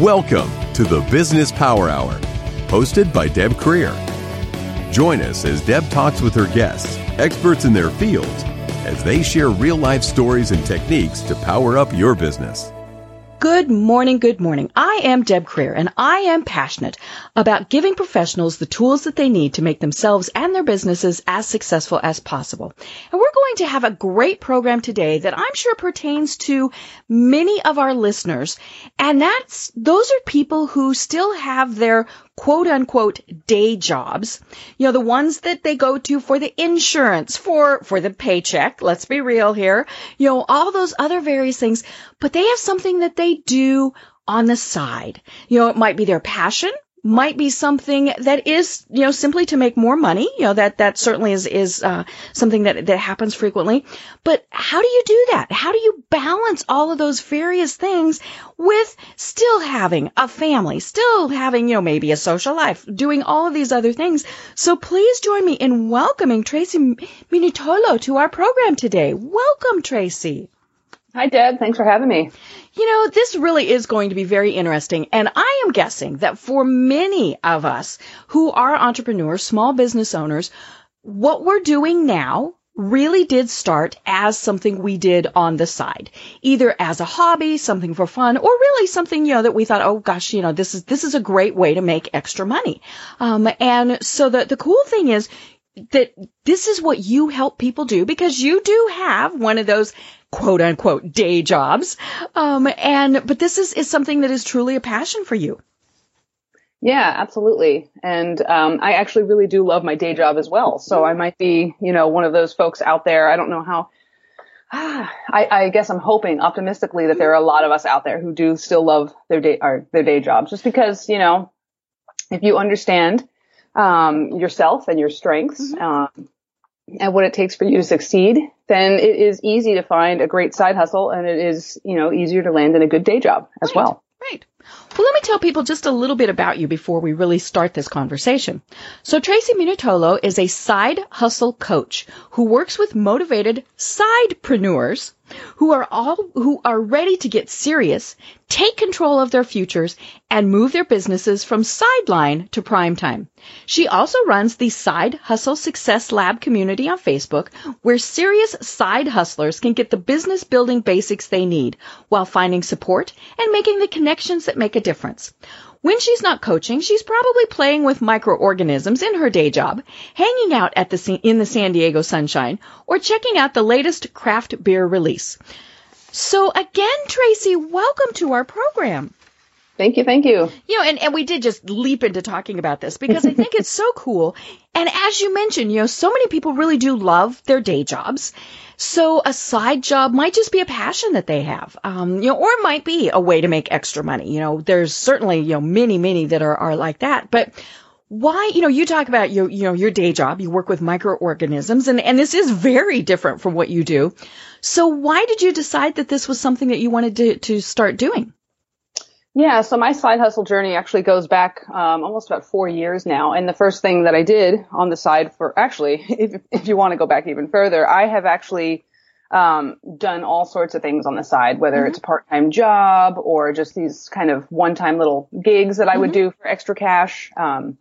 Welcome to the Business Power Hour, hosted by Deb Creer. Join us as Deb talks with her guests, experts in their fields, as they share real life stories and techniques to power up your business. Good morning, good morning. I am Deb Creer and I am passionate about giving professionals the tools that they need to make themselves and their businesses as successful as possible. And we're going to have a great program today that I'm sure pertains to many of our listeners. And that's, those are people who still have their quote unquote day jobs. You know, the ones that they go to for the insurance, for, for the paycheck. Let's be real here. You know, all those other various things, but they have something that they do on the side. You know, it might be their passion might be something that is, you know, simply to make more money. You know, that, that certainly is, is, uh, something that, that happens frequently. But how do you do that? How do you balance all of those various things with still having a family, still having, you know, maybe a social life, doing all of these other things? So please join me in welcoming Tracey Minutolo to our program today. Welcome, Tracey. Hi, Deb. Thanks for having me. You know, this really is going to be very interesting. And I am guessing that for many of us who are entrepreneurs, small business owners, what we're doing now really did start as something we did on the side, either as a hobby, something for fun, or really something, you know, that we thought, oh gosh, you know, this is, this is a great way to make extra money. Um, and so the, the cool thing is that this is what you help people do because you do have one of those quote unquote day jobs. Um, and, but this is, is something that is truly a passion for you. Yeah, absolutely. And, um, I actually really do love my day job as well. So I might be, you know, one of those folks out there. I don't know how, ah, I, I guess I'm hoping optimistically that there are a lot of us out there who do still love their day, or their day jobs just because, you know, if you understand, um, yourself and your strengths, mm-hmm. um, and what it takes for you to succeed, then it is easy to find a great side hustle and it is, you know, easier to land in a good day job as right, well. Right. Well, let me tell people just a little bit about you before we really start this conversation. So Tracey Minutolo is a side hustle coach who works with motivated sidepreneurs who are all, who are ready to get serious, take control of their futures, and move their businesses from sideline to prime time. She also runs the Side Hustle Success Lab community on Facebook, where serious side hustlers can get the business building basics they need while finding support and making the connections that make a difference. When she's not coaching, she's probably playing with microorganisms in her day job, hanging out at the in the San Diego sunshine, or checking out the latest craft beer release. So again, Tracey, welcome to our program. Thank you, thank you. You know, and, and we did just leap into talking about this because I think it's so cool. And as you mentioned, you know, so many people really do love their day jobs. So a side job might just be a passion that they have, um, you know, or it might be a way to make extra money. You know, there's certainly, you know, many, many that are, are like that. But why, you know, you talk about your, you know, your day job, you work with microorganisms and, and this is very different from what you do. So why did you decide that this was something that you wanted to, to start doing? Yeah, so my side hustle journey actually goes back um, almost about four years now. And the first thing that I did on the side for actually, if, if you want to go back even further, I have actually um, done all sorts of things on the side, whether mm-hmm. it's a part-time job or just these kind of one-time little gigs that I mm-hmm. would do for extra cash. Um,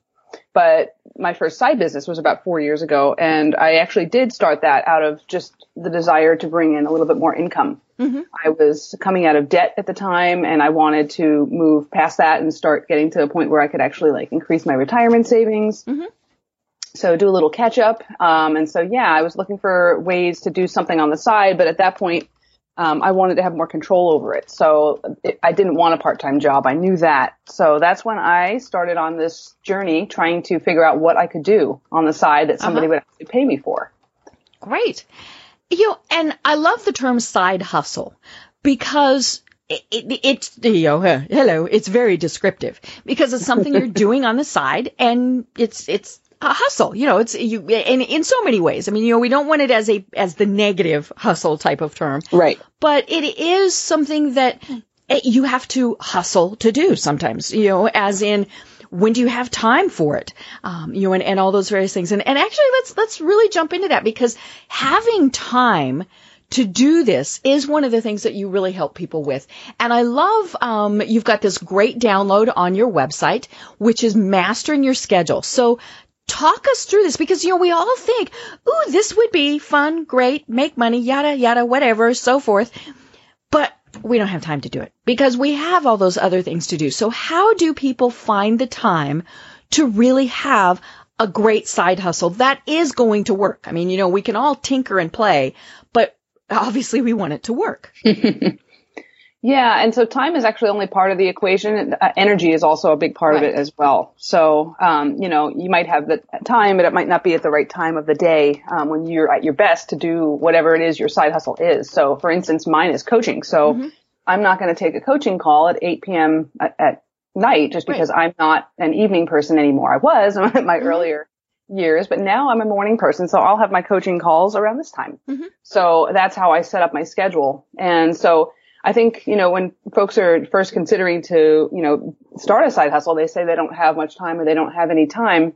but my first side business was about four years ago, and I actually did start that out of just the desire to bring in a little bit more income. Mm-hmm. I was coming out of debt at the time, and I wanted to move past that and start getting to a point where I could actually like increase my retirement savings. Mm-hmm. So do a little catch up. Um, and so yeah, I was looking for ways to do something on the side, but at that point, um, I wanted to have more control over it. So it, I didn't want a part-time job. I knew that. So that's when I started on this journey trying to figure out what I could do on the side that somebody uh-huh. would actually pay me for. Great. You know, and I love the term side hustle because it, it, it's you know, hello, it's very descriptive because it's something you're doing on the side and it's it's a hustle. You know, it's you in in so many ways. I mean, you know, we don't want it as a as the negative hustle type of term, right? But it is something that eh, you have to hustle to do sometimes. You know, as in when do you have time for it? Um, you know, and, and all those various things. And, and actually, let's let's really jump into that because having time to do this is one of the things that you really help people with. And I love, um, you've got this great download on your website, which is mastering your schedule. So talk us through this because, you know, we all think, ooh, this would be fun, great, make money, yada, yada, whatever, so forth. But we don't have time to do it because we have all those other things to do. So how do people find the time to really have a great side hustle that is going to work? I mean, you know, we can all tinker and play, but obviously we want it to work. yeah, and so time is actually only part of the equation. Uh, energy is also a big part right. of it as well. So, um, you know, you might have the time, but it might not be at the right time of the day um, when you're at your best to do whatever it is your side hustle is. So, for instance, mine is coaching. So, mm-hmm. I'm not going to take a coaching call at 8 p.m. at, at night just because right. I'm not an evening person anymore. I was in my mm-hmm. earlier years, but now I'm a morning person, so I'll have my coaching calls around this time. Mm-hmm. So that's how I set up my schedule. And so I think, you know, when folks are first considering to, you know, start a side hustle, they say they don't have much time or they don't have any time.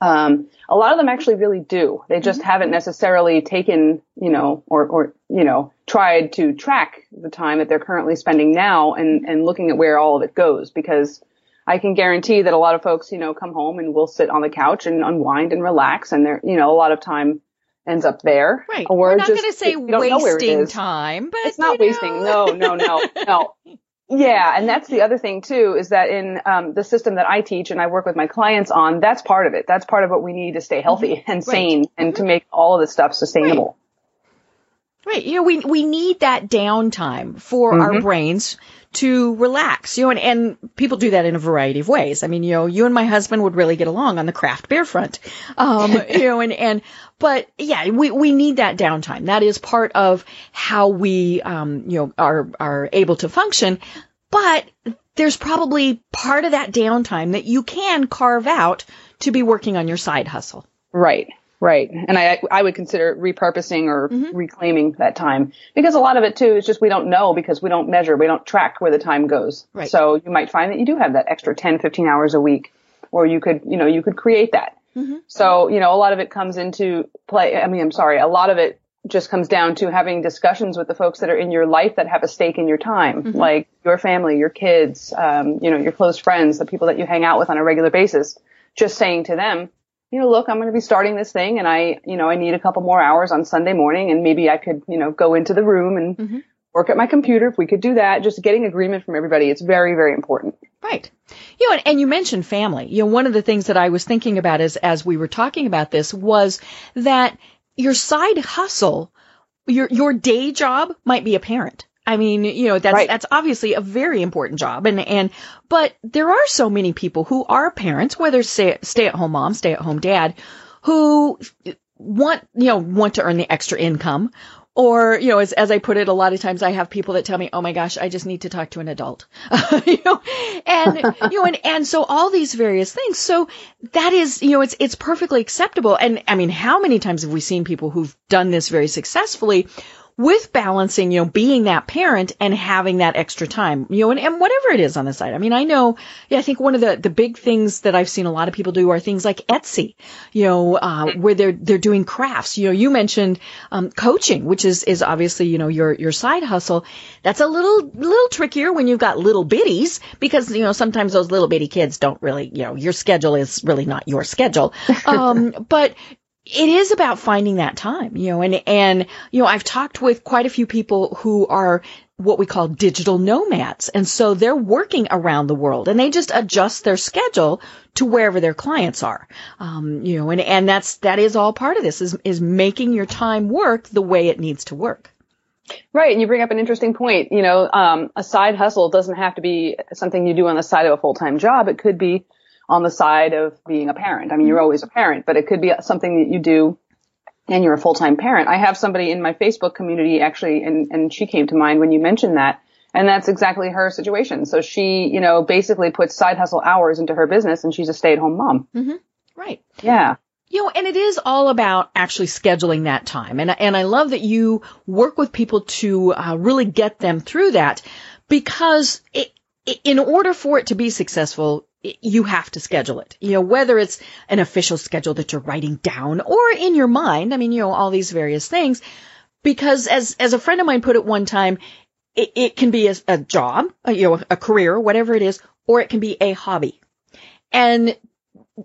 Um, a lot of them actually really do. They just mm-hmm. haven't necessarily taken, you know, or, or, you know, tried to track the time that they're currently spending now and, and looking at where all of it goes because I can guarantee that a lot of folks, you know, come home and will sit on the couch and unwind and relax and they're, you know, a lot of time ends up there. Right. Or We're not going to say wasting time, but it's not wasting. No, no, no, no. Yeah, and that's the other thing too, is that in um, the system that I teach and I work with my clients on, that's part of it. That's part of what we need to stay healthy mm-hmm. and right. sane and mm-hmm. to make all of this stuff sustainable. Right. right. You know, we we need that downtime for mm-hmm. our brains to relax, you know, and, and people do that in a variety of ways. I mean, you know, you and my husband would really get along on the craft beer front. Um, you know, and, and, but yeah, we, we need that downtime. That is part of how we, um, you know, are, are able to function. But there's probably part of that downtime that you can carve out to be working on your side hustle. Right. Right. And I, I would consider repurposing or mm-hmm. reclaiming that time because a lot of it too is just we don't know because we don't measure, we don't track where the time goes. Right. So you might find that you do have that extra 10, 15 hours a week or you could, you know, you could create that. Mm-hmm. So, you know, a lot of it comes into play. I mean, I'm sorry. A lot of it just comes down to having discussions with the folks that are in your life that have a stake in your time, mm-hmm. like your family, your kids, um, you know, your close friends, the people that you hang out with on a regular basis. Just saying to them, you know, look, I'm going to be starting this thing and I, you know, I need a couple more hours on Sunday morning and maybe I could, you know, go into the room and mm-hmm. work at my computer if we could do that. Just getting agreement from everybody. It's very, very important. Right. You know, and, and you mentioned family. You know, one of the things that I was thinking about as, as we were talking about this was that your side hustle, your, your day job might be a parent. I mean, you know, that's, right. that's obviously a very important job. And, and, but there are so many people who are parents, whether stay, stay at home mom, stay at home dad, who want, you know, want to earn the extra income. Or, you know, as, as I put it, a lot of times I have people that tell me, oh my gosh, I just need to talk to an adult. you know, and, you know, and, and so all these various things. So that is, you know, it's, it's perfectly acceptable. And I mean, how many times have we seen people who've done this very successfully with balancing, you know, being that parent and having that extra time, you know, and, and whatever it is on the side. I mean, I know, yeah, I think one of the, the big things that I've seen a lot of people do are things like Etsy, you know, uh, where they're, they're doing crafts. You know, you mentioned, um, coaching, which is, is obviously, you know, your, your side hustle. That's a little, little trickier when you've got little bitties because, you know, sometimes those little bitty kids don't really, you know, your schedule is really not your schedule. Um, but it is about finding that time, you know, and, and, you know, I've talked with quite a few people who are what we call digital nomads. And so they're working around the world and they just adjust their schedule to wherever their clients are. Um, you know, and, and that's, that is all part of this is, is making your time work the way it needs to work. Right, and you bring up an interesting point. You know, um, a side hustle doesn't have to be something you do on the side of a full-time job. It could be on the side of being a parent. I mean, you're mm-hmm. always a parent, but it could be something that you do and you're a full-time parent. I have somebody in my Facebook community actually, and, and she came to mind when you mentioned that. And that's exactly her situation. So she, you know, basically puts side hustle hours into her business and she's a stay-at-home mom. Mm-hmm. Right. Yeah. You know, and it is all about actually scheduling that time. And, and I love that you work with people to uh, really get them through that because it, in order for it to be successful, you have to schedule it. You know, whether it's an official schedule that you're writing down or in your mind. I mean, you know, all these various things. because as, as a friend of mine put it one time, it, it can be a, a job, a, you know, a career, whatever it is, or it can be a hobby. And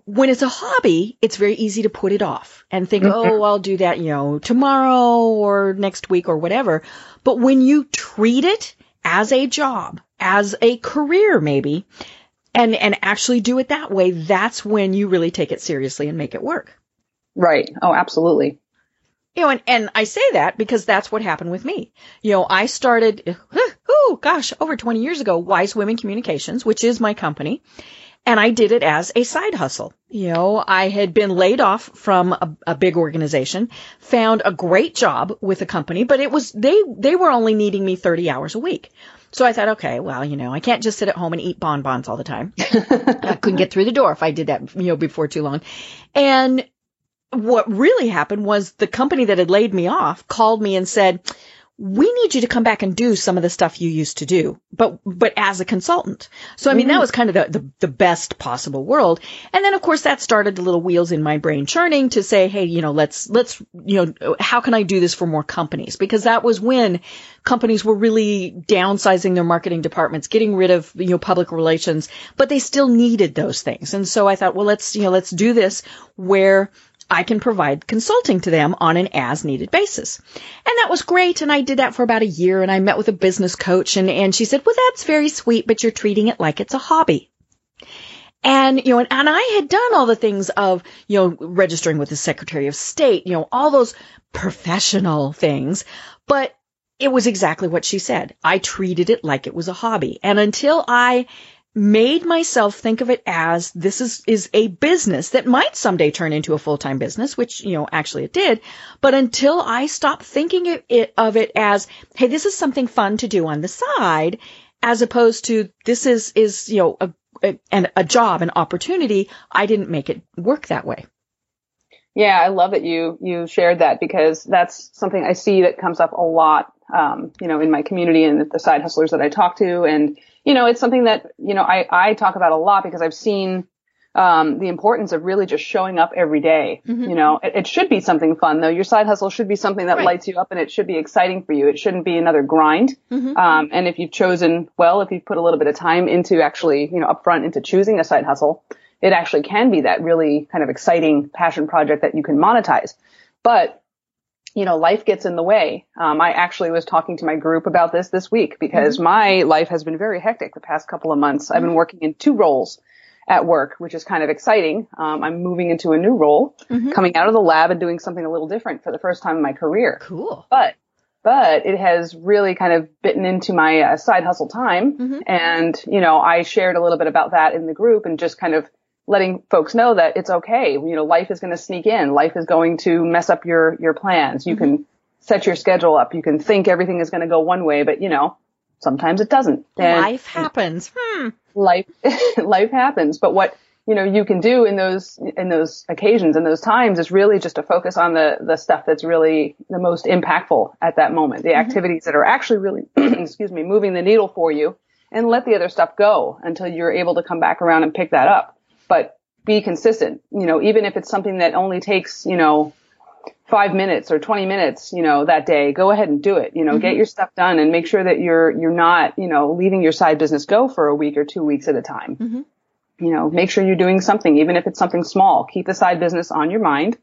when it's a hobby, it's very easy to put it off and think, mm-hmm. oh, I'll do that, you know, tomorrow or next week or whatever. But when you treat it as a job, as a career maybe, and, and actually do it that way, that's when you really take it seriously and make it work. Right. Oh, absolutely. You know, and, and I say that because that's what happened with me. You know, I started, oh gosh, over 20 years ago, Wise Women Communications, which is my company. And I did it as a side hustle. You know, I had been laid off from a, a, big organization, found a great job with a company, but it was, they, they were only needing me 30 hours a week. So I thought, okay, well, you know, I can't just sit at home and eat bonbons all the time. I couldn't get through the door if I did that, you know, before too long. And what really happened was the company that had laid me off called me and said, we need you to come back and do some of the stuff you used to do, but, but as a consultant. So, I mean, mm-hmm. that was kind of the, the, the, best possible world. And then, of course, that started the little wheels in my brain churning to say, hey, you know, let's, let's, you know, how can I do this for more companies? Because that was when companies were really downsizing their marketing departments, getting rid of, you know, public relations, but they still needed those things. And so I thought, well, let's, you know, let's do this where I can provide consulting to them on an as needed basis. And that was great. And I did that for about a year and I met with a business coach and, and she said, well, that's very sweet, but you're treating it like it's a hobby. And, you know, and, and I had done all the things of, you know, registering with the Secretary of State, you know, all those professional things, but it was exactly what she said. I treated it like it was a hobby. And until I made myself think of it as this is, is a business that might someday turn into a full-time business, which, you know, actually it did. But until I stopped thinking of it, of it as, hey, this is something fun to do on the side, as opposed to this is, is, you know, a, a, a job, an opportunity, I didn't make it work that way. Yeah, I love that you, you shared that because that's something I see that comes up a lot, um, you know, in my community and the side hustlers that I talk to. And you know, it's something that, you know, I, I talk about a lot because I've seen, um, the importance of really just showing up every day. Mm-hmm. You know, it, it, should be something fun though. Your side hustle should be something that right. lights you up and it should be exciting for you. It shouldn't be another grind. Mm-hmm. Um, and if you've chosen well, if you've put a little bit of time into actually, you know, upfront into choosing a side hustle, it actually can be that really kind of exciting passion project that you can monetize. But you know, life gets in the way. Um, I actually was talking to my group about this this week because mm-hmm. my life has been very hectic the past couple of months. Mm-hmm. I've been mm-hmm. working in two roles at work, which is kind of exciting. Um, I'm moving into a new role, mm-hmm. coming out of the lab and doing something a little different for the first time in my career. Cool. But but it has really kind of bitten into my uh, side hustle time. Mm-hmm. And, you know, I shared a little bit about that in the group and just kind of letting folks know that it's okay. You know, life is going to sneak in. Life is going to mess up your, your plans. You mm-hmm. can set your schedule up. You can think everything is going to go one way, but you know, sometimes it doesn't. And life happens. Hmm. Life, life happens. But what, you know, you can do in those, in those occasions and those times is really just to focus on the, the stuff that's really the most impactful at that moment. The mm-hmm. activities that are actually really, excuse me, moving the needle for you and let the other stuff go until you're able to come back around and pick that up but be consistent. You know, even if it's something that only takes, you know, five minutes or 20 minutes, you know, that day, go ahead and do it. You know, mm-hmm. get your stuff done and make sure that you're, you're not, you know, leaving your side business go for a week or two weeks at a time. Mm-hmm. You know, make sure you're doing something, even if it's something small. Keep the side business on your mind.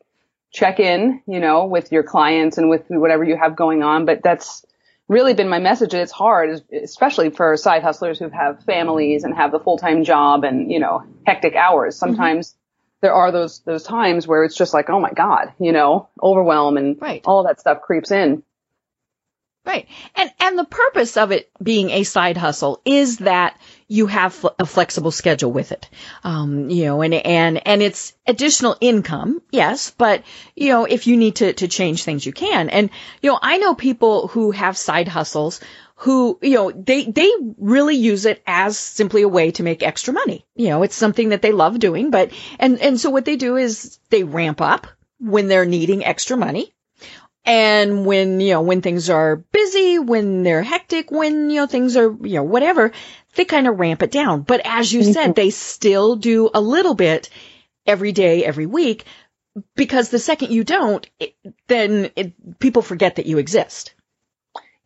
Check in, you know, with your clients and with whatever you have going on. But that's, really been my message and it's hard, especially for side hustlers who have families and have the full-time job and, you know, hectic hours. Mm-hmm. Sometimes mm-hmm. there are those, those times where it's just like, oh my God, you know, overwhelm and right. all that stuff creeps in. Right. And, and the purpose of it being a side hustle is that you have a flexible schedule with it. Um, you know, and, and, and it's additional income, yes, but, you know, if you need to, to change things, you can. And, you know, I know people who have side hustles who, you know, they, they really use it as simply a way to make extra money. You know, it's something that they love doing, but, and, and so what they do is they ramp up when they're needing extra money and when, you know, when things are busy, when they're hectic, when, you know, things are, you know, whatever, they kind of ramp it down. But as you said, mm-hmm. they still do a little bit every day, every week because the second you don't, it, then it, people forget that you exist.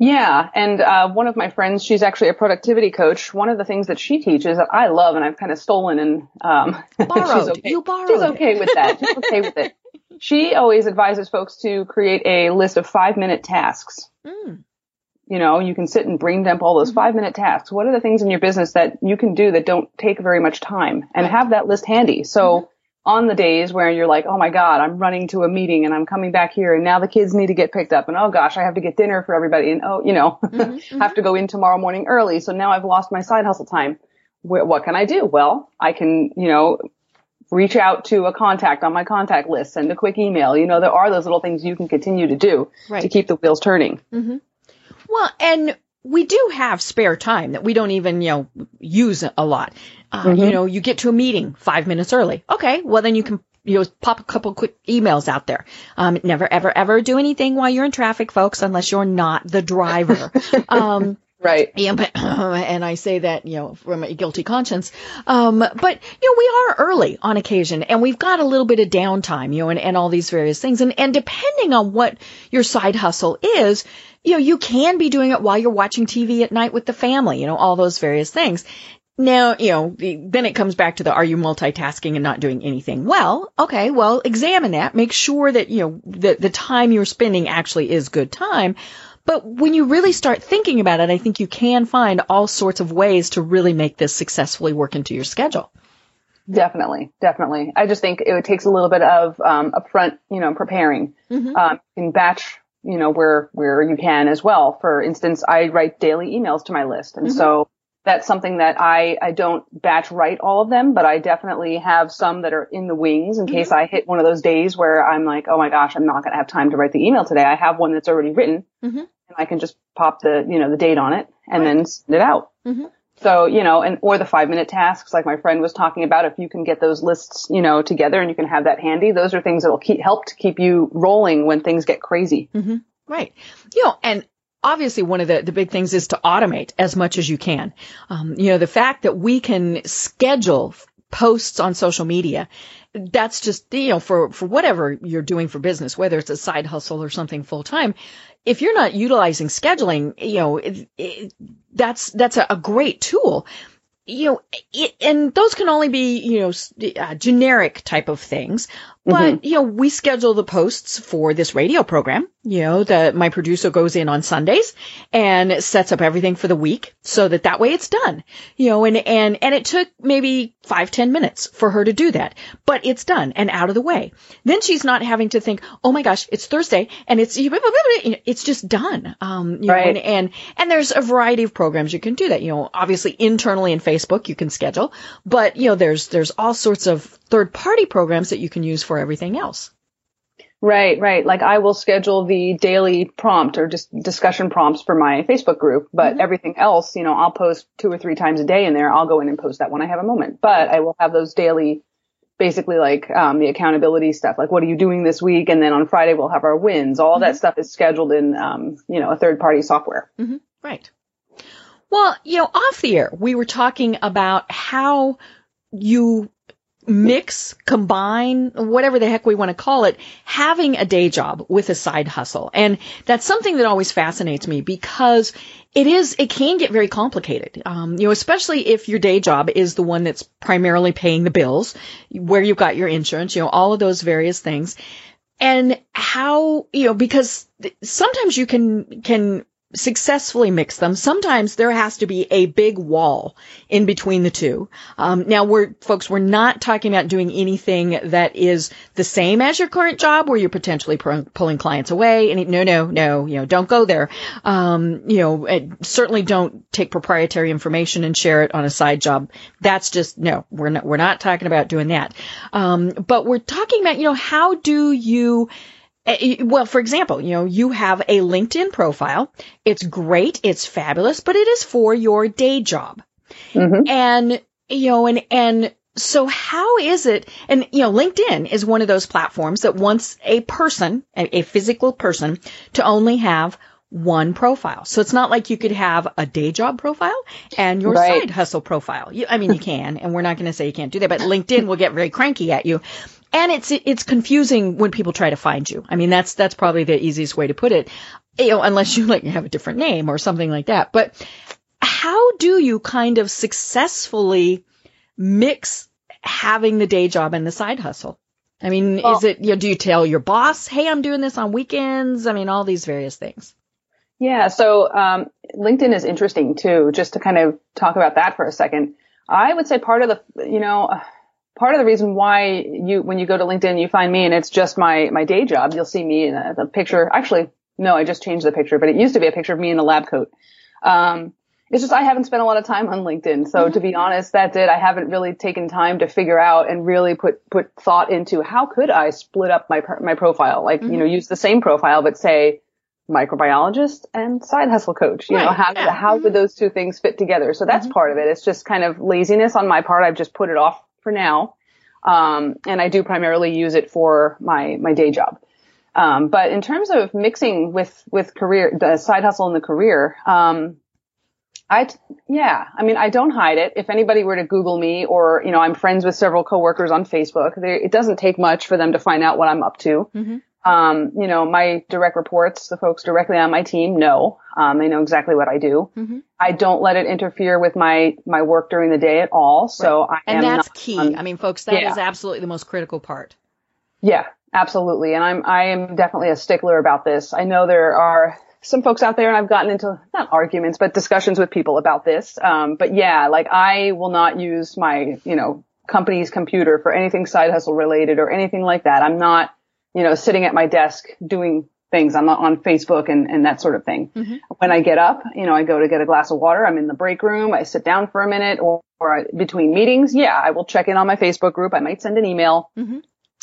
Yeah, and uh, one of my friends, she's actually a productivity coach. One of the things that she teaches that I love, and I've kind of stolen and um, borrowed. she's okay. You borrowed. She's okay with that. She's okay with it. She always advises folks to create a list of five minute tasks. Mm. You know, you can sit and brain dump all those mm-hmm. five minute tasks. What are the things in your business that you can do that don't take very much time, and have that list handy. So. Mm-hmm on the days where you're like, oh my God, I'm running to a meeting and I'm coming back here and now the kids need to get picked up and oh gosh, I have to get dinner for everybody and oh, you know, mm-hmm, mm-hmm. have to go in tomorrow morning early. So now I've lost my side hustle time. what can I do? Well, I can, you know, reach out to a contact on my contact list, send a quick email. You know, there are those little things you can continue to do right. to keep the wheels turning. Mm-hmm. Well, and we do have spare time that we don't even, you know, use a lot. Uh, mm-hmm. You know, you get to a meeting five minutes early. Okay, well then you can you know, pop a couple quick emails out there. Um, never, ever, ever do anything while you're in traffic, folks, unless you're not the driver. um, Right. Yeah, but, and I say that, you know, from a guilty conscience. Um, but, you know, we are early on occasion and we've got a little bit of downtime, you know, and, and all these various things. And, and depending on what your side hustle is, you know, you can be doing it while you're watching TV at night with the family, you know, all those various things. Now, you know, then it comes back to the are you multitasking and not doing anything? Well, okay, well, examine that. Make sure that, you know, the, the time you're spending actually is good time. But when you really start thinking about it, I think you can find all sorts of ways to really make this successfully work into your schedule. Definitely, definitely. I just think it takes a little bit of um, upfront, you know, preparing. Mm-hmm. Um, in batch, you know, where where you can as well. For instance, I write daily emails to my list, and mm-hmm. so that's something that I, I don't batch write all of them, but I definitely have some that are in the wings in mm-hmm. case I hit one of those days where I'm like, oh my gosh, I'm not going to have time to write the email today. I have one that's already written mm-hmm. And I can just pop the, you know, the date on it and right. then send it out. Mm-hmm. So, you know, and, or the five minute tasks like my friend was talking about, if you can get those lists, you know, together and you can have that handy, those are things that will keep, help to keep you rolling when things get crazy. Mm-hmm. Right. You know, and obviously one of the, the big things is to automate as much as you can. Um, you know, the fact that we can schedule posts on social media, that's just, you know, for, for whatever you're doing for business, whether it's a side hustle or something full time, if you're not utilizing scheduling, you know, it, it, that's, that's a, a great tool you know, it, and those can only be, you know, uh, generic type of things. But, mm-hmm. you know, we schedule the posts for this radio program. You know, the, my producer goes in on Sundays and sets up everything for the week so that that way it's done. You know, and, and, and it took maybe five, ten minutes for her to do that, but it's done and out of the way. Then she's not having to think, oh my gosh, it's Thursday and it's, it's just done. Um, you right. know, and, and, and there's a variety of programs you can do that. You know, obviously internally in Facebook you can schedule, but, you know, there's, there's all sorts of third party programs that you can use for everything else. Right, right. Like I will schedule the daily prompt or just discussion prompts for my Facebook group, but mm-hmm. everything else, you know, I'll post two or three times a day in there. I'll go in and post that when I have a moment, but I will have those daily, basically like, um, the accountability stuff. Like what are you doing this week? And then on Friday we'll have our wins. All mm-hmm. that stuff is scheduled in, um, you know, a third party software. Mm-hmm. Right. Well, you know, off the air, we were talking about how you mix, combine, whatever the heck we want to call it, having a day job with a side hustle. And that's something that always fascinates me because it is, it can get very complicated. Um, you know, especially if your day job is the one that's primarily paying the bills, where you've got your insurance, you know, all of those various things. And how, you know, because sometimes you can, can successfully mix them. Sometimes there has to be a big wall in between the two. Um, now we're, folks, we're not talking about doing anything that is the same as your current job where you're potentially pulling clients away. And no, no, no, you know, don't go there. Um, you know, certainly don't take proprietary information and share it on a side job. That's just, no, we're not, we're not talking about doing that. Um, but we're talking about, you know, how do you, well, for example, you know, you have a LinkedIn profile. It's great. It's fabulous, but it is for your day job. Mm-hmm. And, you know, and, and so how is it? And, you know, LinkedIn is one of those platforms that wants a person, a, a physical person to only have one profile. So it's not like you could have a day job profile and your right. side hustle profile. You, I mean, you can, and we're not going to say you can't do that, but LinkedIn will get very cranky at you and it's it's confusing when people try to find you. I mean, that's that's probably the easiest way to put it. You know, unless you like have a different name or something like that. But how do you kind of successfully mix having the day job and the side hustle? I mean, well, is it, you know, do you tell your boss, hey, I'm doing this on weekends? I mean, all these various things. Yeah. So, um, LinkedIn is interesting too, just to kind of talk about that for a second. I would say part of the, you know, part of the reason why you, when you go to LinkedIn, you find me and it's just my, my day job. You'll see me in a, the picture. Actually, no, I just changed the picture, but it used to be a picture of me in a lab coat. Um, it's just I haven't spent a lot of time on LinkedIn. So mm-hmm. to be honest, that's it. I haven't really taken time to figure out and really put put thought into how could I split up my my profile, like mm-hmm. you know, use the same profile but say microbiologist and side hustle coach. You right. know, how yeah. how mm-hmm. would those two things fit together? So that's mm-hmm. part of it. It's just kind of laziness on my part. I've just put it off for now. Um, and I do primarily use it for my my day job. Um, but in terms of mixing with with career, the side hustle and the career, um, I, yeah, I mean, I don't hide it. If anybody were to Google me or, you know, I'm friends with several coworkers on Facebook, it doesn't take much for them to find out what I'm up to. Mm-hmm. Um, you know, my direct reports, the folks directly on my team know, um, they know exactly what I do. Mm-hmm. I don't let it interfere with my, my work during the day at all. So right. I and that's not, key. Um, I mean, folks, that yeah. is absolutely the most critical part. Yeah, absolutely. And I'm, I am definitely a stickler about this. I know there are some folks out there and I've gotten into not arguments, but discussions with people about this. Um, but yeah, like I will not use my, you know, company's computer for anything side hustle related or anything like that. I'm not, you know, sitting at my desk doing things. I'm not on Facebook and, and that sort of thing. Mm-hmm. When I get up, you know, I go to get a glass of water. I'm in the break room. I sit down for a minute or, or I, between meetings. Yeah, I will check in on my Facebook group. I might send an email. Mm-hmm.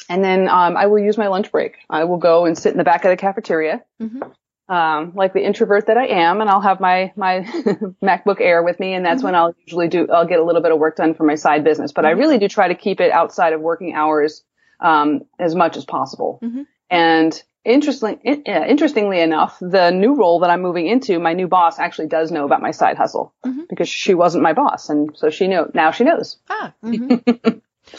And then um, I will use my lunch break. I will go and sit in the back of the cafeteria. Mm-hmm um, like the introvert that I am, and I'll have my my MacBook Air with me, and that's mm-hmm. when I'll usually do. I'll get a little bit of work done for my side business, but mm-hmm. I really do try to keep it outside of working hours um, as much as possible. Mm-hmm. And interestingly, interestingly enough, the new role that I'm moving into, my new boss actually does know about my side hustle mm-hmm. because she wasn't my boss, and so she know now she knows. Ah. Mm-hmm.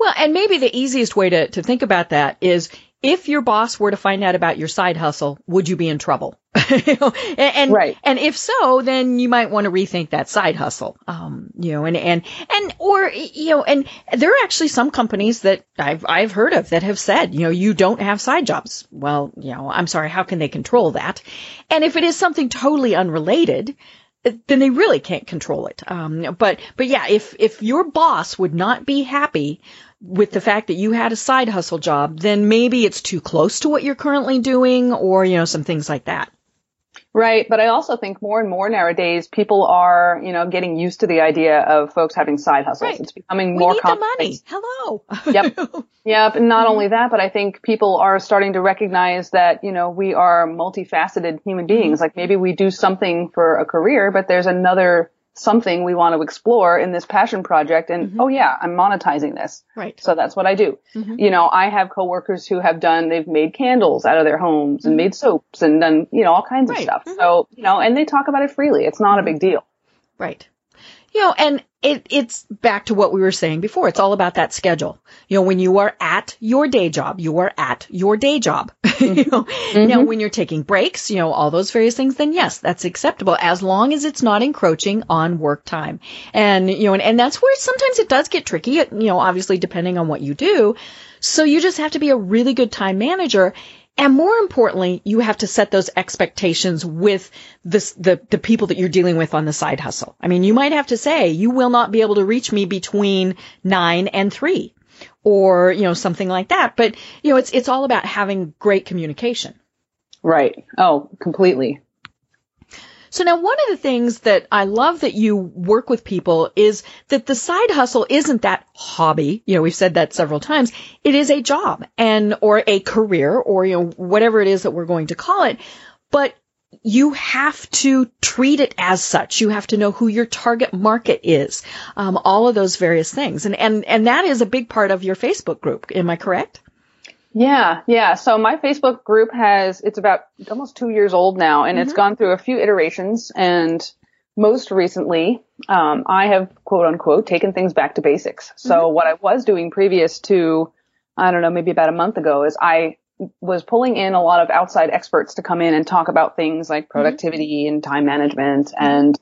well, and maybe the easiest way to to think about that is if your boss were to find out about your side hustle, would you be in trouble? you know, and, and, right. and if so, then you might want to rethink that side hustle. Um, you know, and, and, and, or, you know, and there are actually some companies that I've, I've heard of that have said, you know, you don't have side jobs. Well, you know, I'm sorry, how can they control that? And if it is something totally unrelated, then they really can't control it. Um, but, but yeah, if, if your boss would not be happy with the fact that you had a side hustle job, then maybe it's too close to what you're currently doing or, you know, some things like that. Right. But I also think more and more nowadays people are, you know, getting used to the idea of folks having side hustles. Right. It's becoming we more need the money. Hello. yep. Yep. And not only that, but I think people are starting to recognize that, you know, we are multifaceted human beings. Mm-hmm. Like maybe we do something for a career, but there's another something we want to explore in this passion project and mm-hmm. oh yeah i'm monetizing this right so that's what i do mm-hmm. you know i have coworkers who have done they've made candles out of their homes mm-hmm. and made soaps and done you know all kinds right. of stuff mm-hmm. so you know and they talk about it freely it's not a big deal right you know, and it, it's back to what we were saying before. It's all about that schedule. You know, when you are at your day job, you are at your day job. you know, mm-hmm. now when you're taking breaks, you know, all those various things, then yes, that's acceptable as long as it's not encroaching on work time. And, you know, and, and that's where sometimes it does get tricky, you know, obviously depending on what you do. So you just have to be a really good time manager and more importantly, you have to set those expectations with this, the, the people that you're dealing with on the side hustle. I mean, you might have to say, you will not be able to reach me between nine and three or, you know, something like that. But, you know, it's, it's all about having great communication. Right. Oh, completely. So now one of the things that I love that you work with people is that the side hustle isn't that hobby. You know, we've said that several times. It is a job and, or a career or, you know, whatever it is that we're going to call it. But you have to treat it as such. You have to know who your target market is. Um, all of those various things. And, and, and that is a big part of your Facebook group. Am I correct? Yeah, yeah. So my Facebook group has, it's about almost two years old now and mm-hmm. it's gone through a few iterations and most recently, um, I have quote unquote taken things back to basics. So mm-hmm. what I was doing previous to I don't know, maybe about a month ago is I was pulling in a lot of outside experts to come in and talk about things like mm-hmm. productivity mm-hmm. and time management and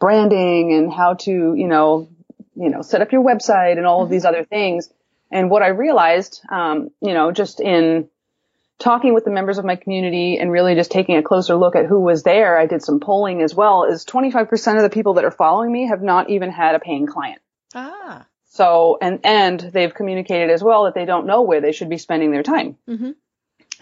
branding and how to, you know, you know, set up your website and all of mm-hmm. these other things. And what I realized, um, you know, just in talking with the members of my community and really just taking a closer look at who was there, I did some polling as well, is 25% of the people that are following me have not even had a paying client. Ah. So, and, and they've communicated as well that they don't know where they should be spending their time. Mm-hmm.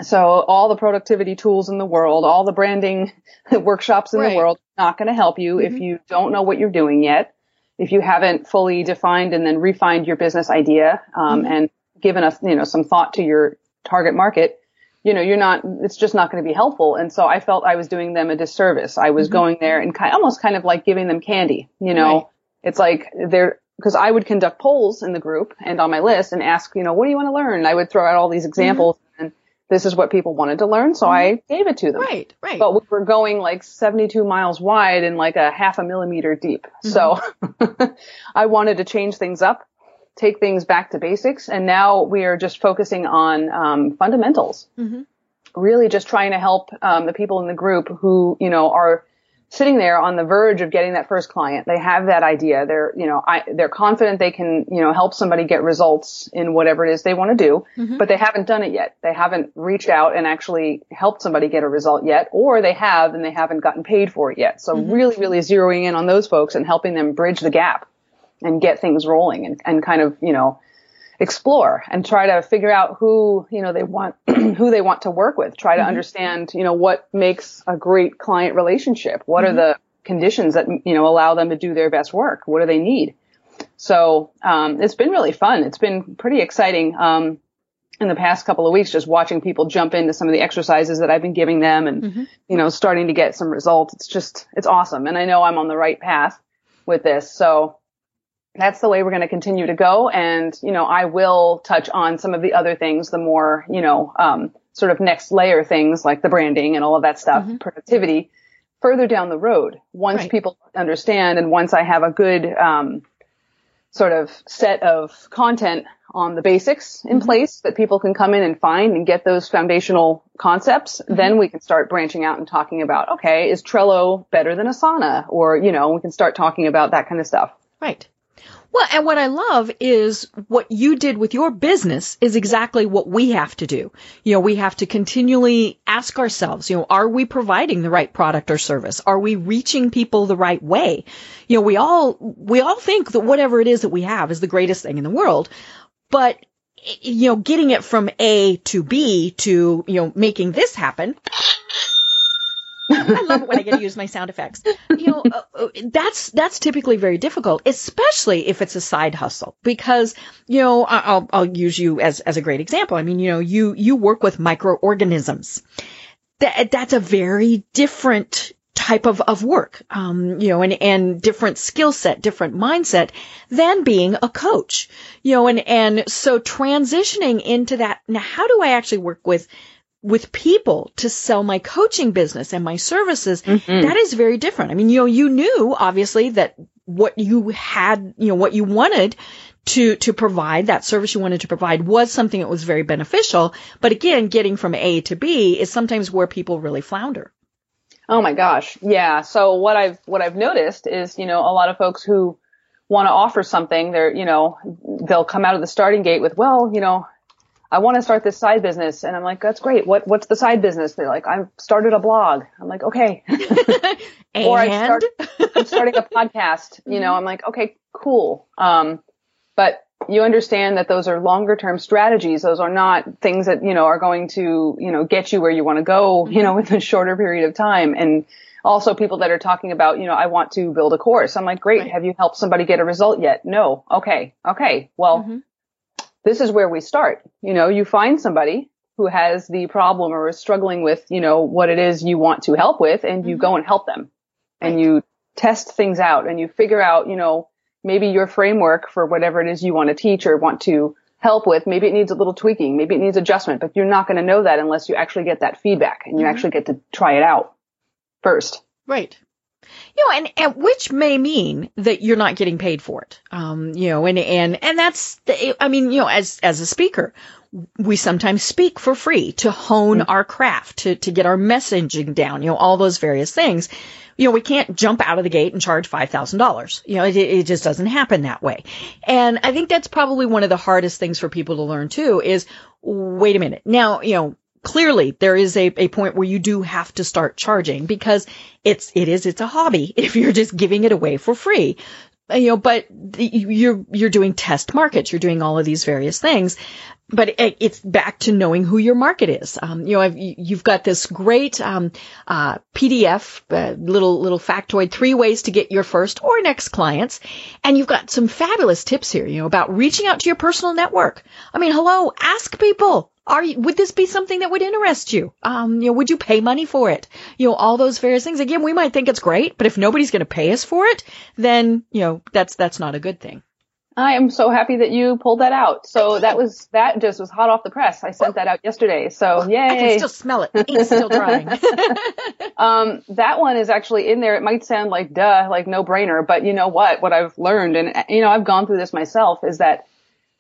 So all the productivity tools in the world, all the branding workshops in right. the world, not going to help you mm-hmm. if you don't know what you're doing yet. If you haven't fully defined and then refined your business idea, um, mm-hmm. and given us, you know, some thought to your target market, you know, you're not, it's just not going to be helpful. And so I felt I was doing them a disservice. I was mm-hmm. going there and kind, almost kind of like giving them candy, you know, right. it's like they're, because I would conduct polls in the group and on my list and ask, you know, what do you want to learn? I would throw out all these examples mm-hmm. This is what people wanted to learn. So mm-hmm. I gave it to them. Right, right. But we were going like 72 miles wide and like a half a millimeter deep. Mm-hmm. So I wanted to change things up take things back to basics. And now we are just focusing on um, fundamentals. Mm-hmm. Really just trying to help um, the people in the group who, you know, are sitting there on the verge of getting that first client. They have that idea. They're, you know, I, they're confident they can, you know, help somebody get results in whatever it is they want to do, mm-hmm. but they haven't done it yet. They haven't reached out and actually helped somebody get a result yet, or they have and they haven't gotten paid for it yet. So mm-hmm. really, really zeroing in on those folks and helping them bridge the gap and get things rolling and, and kind of, you know, explore and try to figure out who, you know, they want, who they want to work with. Try to mm-hmm. understand, you know, what makes a great client relationship. What mm-hmm. are the conditions that, you know, allow them to do their best work? What do they need? So, um, it's been really fun. It's been pretty exciting. Um, in the past couple of weeks, just watching people jump into some of the exercises that I've been giving them and, mm-hmm. you know, starting to get some results. It's just, it's awesome. And I know I'm on the right path with this. So, that's the way we're going to continue to go. And, you know, I will touch on some of the other things, the more, you know, um, sort of next layer things like the branding and all of that stuff, mm-hmm. productivity further down the road. Once right. people understand and once I have a good, um, sort of set of content on the basics in mm-hmm. place that people can come in and find and get those foundational concepts, mm-hmm. then we can start branching out and talking about, okay, is Trello better than Asana? Or, you know, we can start talking about that kind of stuff. Right. Well, and what I love is what you did with your business is exactly what we have to do. You know, we have to continually ask ourselves, you know, are we providing the right product or service? Are we reaching people the right way? You know, we all, we all think that whatever it is that we have is the greatest thing in the world, but you know, getting it from A to B to, you know, making this happen I love it when I get to use my sound effects. You know, uh, uh, that's that's typically very difficult, especially if it's a side hustle. Because you know, I'll I'll use you as as a great example. I mean, you know, you you work with microorganisms. That that's a very different type of, of work, um, you know, and, and different skill set, different mindset than being a coach, you know, and, and so transitioning into that, now how do I actually work with with people to sell my coaching business and my services, mm-hmm. that is very different. I mean, you know, you knew obviously that what you had, you know, what you wanted to, to provide, that service you wanted to provide was something that was very beneficial. But again, getting from A to B is sometimes where people really flounder. Oh my gosh. Yeah. So what I've, what I've noticed is, you know, a lot of folks who want to offer something, they're, you know, they'll come out of the starting gate with, well, you know, I want to start this side business. And I'm like, that's great. What, what's the side business? They're like, I've started a blog. I'm like, okay. or I start, I'm starting a podcast. You know, I'm like, okay, cool. Um, but you understand that those are longer term strategies. Those are not things that, you know, are going to, you know, get you where you want to go, you know, in a shorter period of time. And also people that are talking about, you know, I want to build a course. I'm like, great. Right. Have you helped somebody get a result yet? No. Okay. Okay. Well, mm-hmm this is where we start. You know, you find somebody who has the problem or is struggling with, you know, what it is you want to help with and you mm-hmm. go and help them and you test things out and you figure out, you know, maybe your framework for whatever it is you want to teach or want to help with, maybe it needs a little tweaking, maybe it needs adjustment, but you're not going to know that unless you actually get that feedback and you mm-hmm. actually get to try it out first. Right. You know, and, and which may mean that you're not getting paid for it. Um, you know, and, and, and that's, the, I mean, you know, as, as a speaker, we sometimes speak for free to hone mm-hmm. our craft, to, to get our messaging down, you know, all those various things. You know, we can't jump out of the gate and charge $5,000. You know, it, it just doesn't happen that way. And I think that's probably one of the hardest things for people to learn too is, wait a minute. Now, you know, clearly there is a, a point where you do have to start charging because it's, it is, it's a hobby if you're just giving it away for free. You know, but you're, you're doing test markets, you're doing all of these various things but it, it's back to knowing who your market is. Um, you know, I've, you've got this great um, uh, PDF, uh, little little factoid, three ways to get your first or next clients, and you've got some fabulous tips here. You know, about reaching out to your personal network. I mean, hello, ask people. Are you, would this be something that would interest you? Um, you know, would you pay money for it? You know, all those various things. Again, we might think it's great, but if nobody's going to pay us for it, then you know that's that's not a good thing. I am so happy that you pulled that out. So that was that just was hot off the press. I sent that out yesterday. So yay! I can still smell it. It's still drying. um, that one is actually in there. It might sound like duh, like no brainer, but you know what? What I've learned, and you know, I've gone through this myself, is that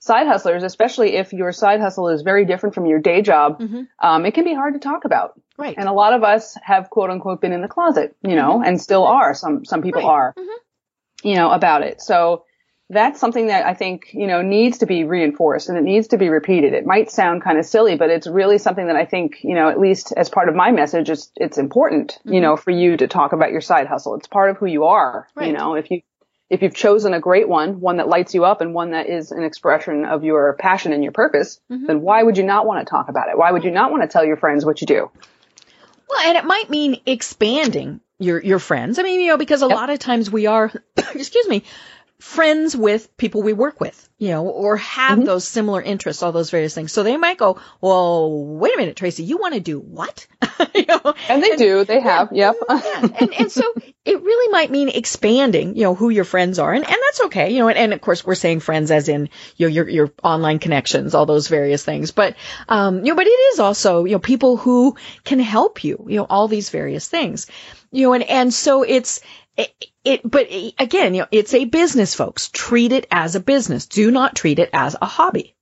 side hustlers, especially if your side hustle is very different from your day job, mm-hmm. um, it can be hard to talk about. Right. And a lot of us have quote unquote been in the closet, you know, mm-hmm. and still are. Some some people right. are, mm-hmm. you know, about it. So that's something that I think, you know, needs to be reinforced and it needs to be repeated. It might sound kind of silly, but it's really something that I think, you know, at least as part of my message, it's, it's important, mm-hmm. you know, for you to talk about your side hustle. It's part of who you are, right. you know, if you, if you've chosen a great one, one that lights you up and one that is an expression of your passion and your purpose, mm-hmm. then why would you not want to talk about it? Why would you not want to tell your friends what you do? Well, and it might mean expanding your your friends. I mean, you know, because a yep. lot of times we are, excuse me, friends with people we work with, you know, or have mm-hmm. those similar interests, all those various things. So they might go, well, wait a minute, Tracey, you want to do what? you know? And they and, do, they have, yeah, yep. yeah. And, and so it really might mean expanding, you know, who your friends are. And, and that's okay, you know, and, and of course we're saying friends as in, you know, your, your online connections, all those various things. But, um, you know, but it is also, you know, people who can help you, you know, all these various things, you know, and, and so it's, it, it, but again, you know, it's a business, folks. Treat it as a business. Do not treat it as a hobby.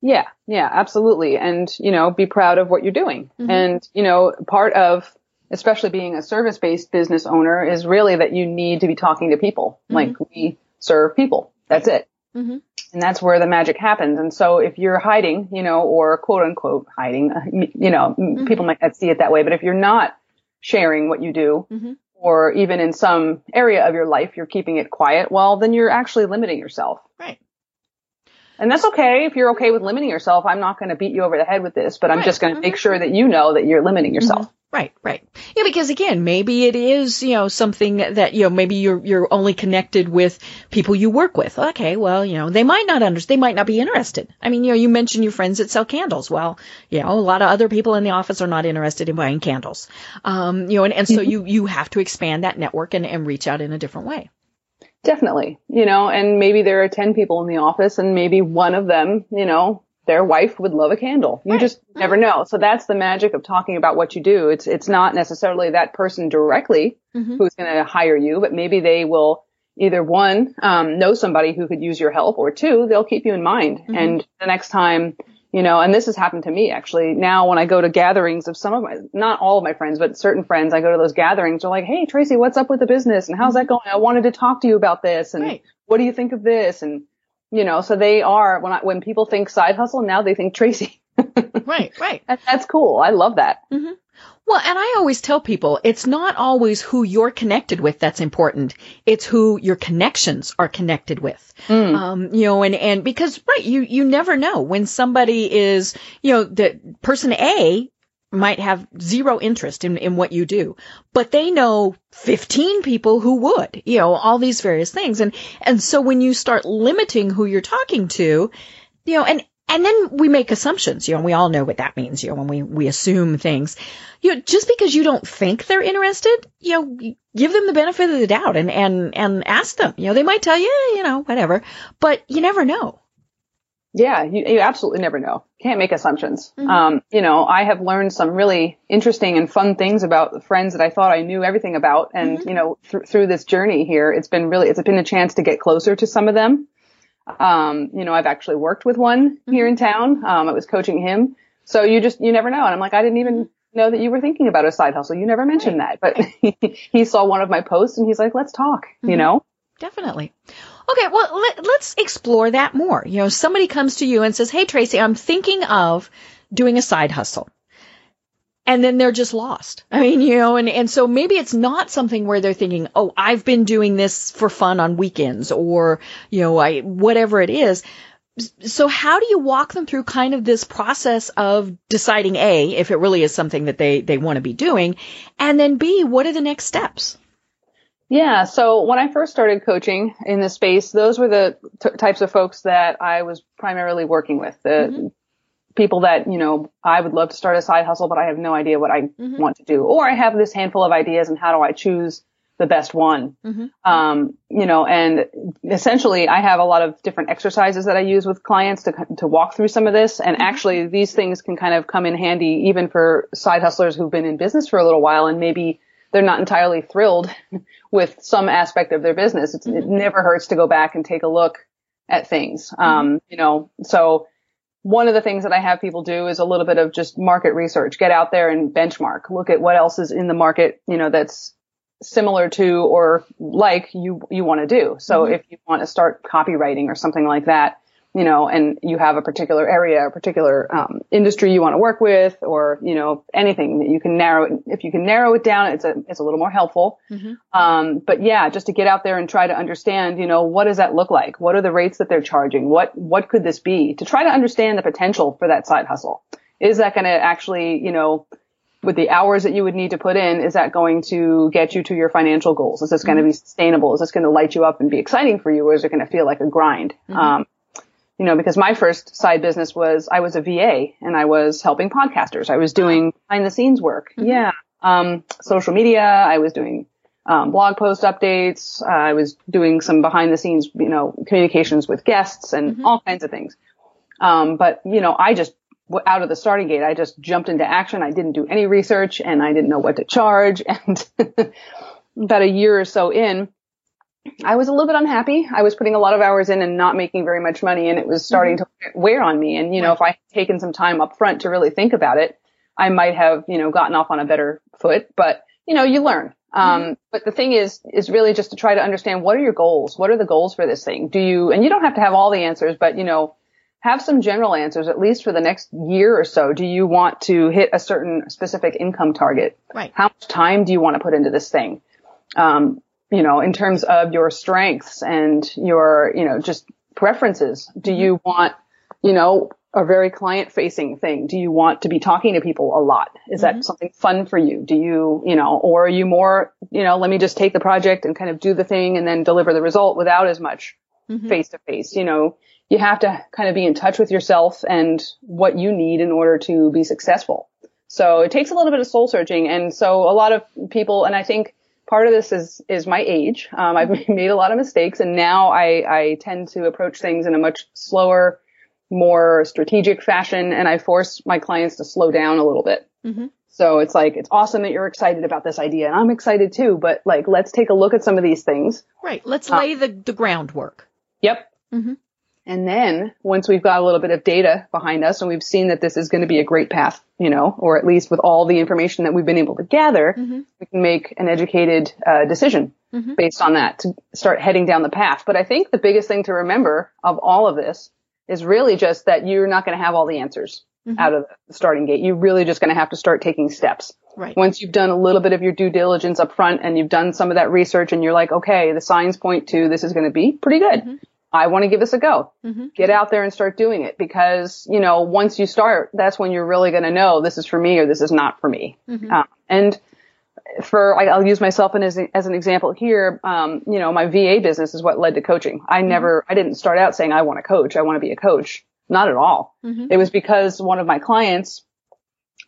Yeah, yeah, absolutely. And, you know, be proud of what you're doing. Mm-hmm. And, you know, part of, especially being a service based business owner is really that you need to be talking to people. Mm-hmm. Like we serve people. That's it. Mm-hmm. And that's where the magic happens. And so if you're hiding, you know, or quote unquote hiding, you know, mm-hmm. people might not see it that way, but if you're not sharing what you do, mm-hmm or even in some area of your life you're keeping it quiet, well, then you're actually limiting yourself. Right. And that's okay if you're okay with limiting yourself. I'm not going to beat you over the head with this, but I'm right. just going to mm-hmm. make sure that you know that you're limiting yourself. Mm-hmm. Right, right. Yeah, because again, maybe it is, you know, something that, you know, maybe you're, you're only connected with people you work with. Okay, well, you know, they might not understand, they might not be interested. I mean, you know, you mentioned your friends that sell candles. Well, you know, a lot of other people in the office are not interested in buying candles. Um, you know, and, and so mm-hmm. you, you have to expand that network and, and reach out in a different way. Definitely, you know, and maybe there are 10 people in the office and maybe one of them, you know, their wife would love a candle. You right. just never know. So that's the magic of talking about what you do. It's it's not necessarily that person directly mm-hmm. who's going to hire you, but maybe they will either one um, know somebody who could use your help, or two they'll keep you in mind. Mm-hmm. And the next time, you know, and this has happened to me actually. Now when I go to gatherings of some of my, not all of my friends, but certain friends, I go to those gatherings. They're like, "Hey Tracey, what's up with the business? And how's that mm-hmm. going? I wanted to talk to you about this. And right. what do you think of this? And you know, so they are when I, when people think side hustle, now they think Tracey. Right, right. that's cool. I love that. Mm-hmm. Well, and I always tell people it's not always who you're connected with that's important. It's who your connections are connected with. Mm. Um, you know, and, and because, right, you, you never know when somebody is, you know, the person A might have zero interest in, in what you do, but they know 15 people who would, you know, all these various things. And, and so when you start limiting who you're talking to, you know, and, and then we make assumptions, you know, we all know what that means, you know, when we, we assume things, you know, just because you don't think they're interested, you know, give them the benefit of the doubt and, and, and ask them, you know, they might tell you, you know, whatever, but you never know. Yeah, you, you absolutely never know. Can't make assumptions. Mm-hmm. Um, you know, I have learned some really interesting and fun things about the friends that I thought I knew everything about. And, mm-hmm. you know, th- through this journey here, it's been really, it's been a chance to get closer to some of them. Um, you know, I've actually worked with one mm-hmm. here in town. Um, I was coaching him. So you just, you never know. And I'm like, I didn't even know that you were thinking about a side hustle. You never mentioned right. that, but he saw one of my posts and he's like, let's talk, you mm-hmm. know? Definitely. Okay, well, let, us explore that more. You know, somebody comes to you and says, Hey, Tracey, I'm thinking of doing a side hustle. And then they're just lost. I mean, you know, and, and so maybe it's not something where they're thinking, oh, I've been doing this for fun on weekends or, you know, I, whatever it is. So how do you walk them through kind of this process of deciding A, if it really is something that they, they want to be doing, and then B, what are the next steps? Yeah. So when I first started coaching in this space, those were the t- types of folks that I was primarily working with. The mm-hmm. People that, you know, I would love to start a side hustle, but I have no idea what I mm-hmm. want to do. Or I have this handful of ideas and how do I choose the best one? Mm-hmm. Um, you know, and essentially I have a lot of different exercises that I use with clients to, to walk through some of this. And mm-hmm. actually these things can kind of come in handy even for side hustlers who've been in business for a little while and maybe they're not entirely thrilled with some aspect of their business. Mm-hmm. It never hurts to go back and take a look at things. Mm-hmm. Um, you know, so one of the things that I have people do is a little bit of just market research. Get out there and benchmark. Look at what else is in the market, you know, that's similar to or like you you want to do. So mm-hmm. if you want to start copywriting or something like that, you know, and you have a particular area, a particular um, industry you want to work with, or you know, anything that you can narrow it. If you can narrow it down, it's a it's a little more helpful. Mm-hmm. Um, but yeah, just to get out there and try to understand, you know, what does that look like? What are the rates that they're charging? What what could this be? To try to understand the potential for that side hustle. Is that going to actually, you know, with the hours that you would need to put in, is that going to get you to your financial goals? Is this going to be mm-hmm. sustainable? Is this going to light you up and be exciting for you, or is it going to feel like a grind? Mm-hmm. Um, you know, because my first side business was I was a VA and I was helping podcasters. I was doing behind the scenes work. Mm-hmm. Yeah. Um, social media. I was doing, um, blog post updates. Uh, I was doing some behind the scenes, you know, communications with guests and mm-hmm. all kinds of things. Um, but, you know, I just, out of the starting gate, I just jumped into action. I didn't do any research and I didn't know what to charge. And about a year or so in, I was a little bit unhappy. I was putting a lot of hours in and not making very much money and it was starting mm-hmm. to wear on me. And, you know, if I had taken some time up front to really think about it, I might have, you know, gotten off on a better foot, but, you know, you learn. Um, mm-hmm. but the thing is, is really just to try to understand what are your goals? What are the goals for this thing? Do you, and you don't have to have all the answers, but, you know, have some general answers, at least for the next year or so. Do you want to hit a certain specific income target? Right. How much time do you want to put into this thing? Um, you know, in terms of your strengths and your, you know, just preferences. Do you want, you know, a very client facing thing? Do you want to be talking to people a lot? Is mm-hmm. that something fun for you? Do you, you know, or are you more, you know, let me just take the project and kind of do the thing and then deliver the result without as much face to face? You know, you have to kind of be in touch with yourself and what you need in order to be successful. So it takes a little bit of soul searching. And so a lot of people, and I think part of this is is my age. Um, I've made a lot of mistakes, and now I I tend to approach things in a much slower, more strategic fashion, and I force my clients to slow down a little bit. Mm-hmm. So it's like it's awesome that you're excited about this idea, and I'm excited too. But like, let's take a look at some of these things. Right. Let's lay uh, the the groundwork. Yep. Mm-hmm. And then once we've got a little bit of data behind us and we've seen that this is going to be a great path, you know, or at least with all the information that we've been able to gather, mm-hmm. we can make an educated uh, decision mm-hmm. based on that to start heading down the path. But I think the biggest thing to remember of all of this is really just that you're not going to have all the answers mm-hmm. out of the starting gate. You're really just going to have to start taking steps. Right. Once you've done a little bit of your due diligence up front and you've done some of that research and you're like, okay, the signs point to this is going to be pretty good. Mm-hmm. I want to give this a go. Mm-hmm. Get out there and start doing it because, you know, once you start, that's when you're really going to know this is for me or this is not for me. Mm-hmm. Um, and for, I'll use myself as, as an example here. Um, you know, my VA business is what led to coaching. I mm-hmm. never, I didn't start out saying I want to coach. I want to be a coach. Not at all. Mm-hmm. It was because one of my clients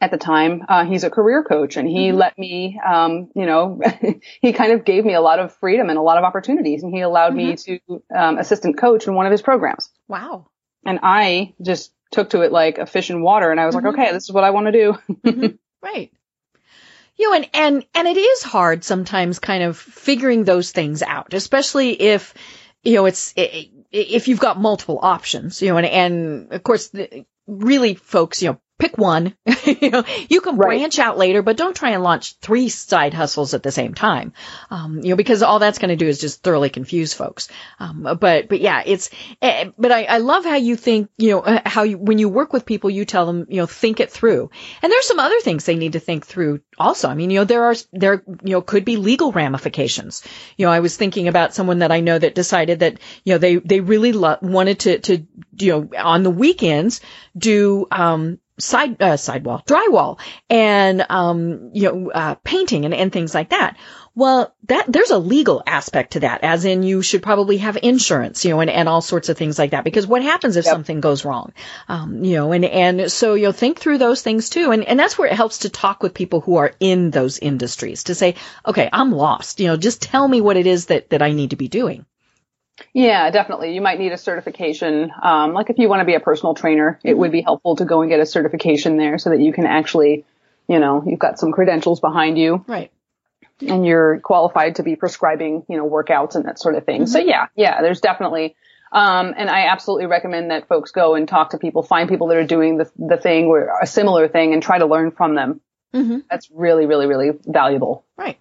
at the time. Uh, he's a career coach and he mm-hmm. let me, um, you know, he kind of gave me a lot of freedom and a lot of opportunities and he allowed mm-hmm. me to, um, assistant coach in one of his programs. Wow. and I just took to it like a fish in water and I was Mm-hmm. like, okay, this is what I want to do. Right. You know, and, and, and it is hard sometimes kind of figuring those things out, especially if, you know, it's, i- if you've got multiple options, you know, and, and of course, the, really folks, you know, pick one, you know, you can Right. branch out later, but don't try and launch three side hustles at the same time. Um, you know, because all that's going to do is just thoroughly confuse folks. Um, but, but yeah, it's, eh, but I, I love how you think, you know, uh, how you, when you work with people, you tell them, you know, think it through. And there's some other things they need to think through also. I mean, you know, there are, there, you know, could be legal ramifications. You know, I was thinking about someone that I know that decided that, you know, they, they really lo- wanted to, to, you know, on the weekends do, um, side, uh, sidewall, drywall and, um, you know, uh, painting and, and things like that. Well, that, there's a legal aspect to that, as in you should probably have insurance, you know, and, and all sorts of things like that. Because what happens if Yep. something goes wrong? Um, you know, and, and so, you know, think through those things too. And, and that's where it helps to talk with people who are in those industries to say, okay, I'm lost, you know, just tell me what it is that, that I need to be doing. Yeah, definitely. You might need a certification. Um, like if you want to be a personal trainer, it would be helpful to go and get a certification there so that you can actually, you know, you've got some credentials behind you Right. and you're qualified to be prescribing, you know, workouts and that sort of thing. So yeah, yeah, there's definitely, um, and I absolutely recommend that folks go and talk to people, find people that are doing the, the thing or a similar thing and try to learn from them. Mm-hmm. That's really, really, really valuable. Right.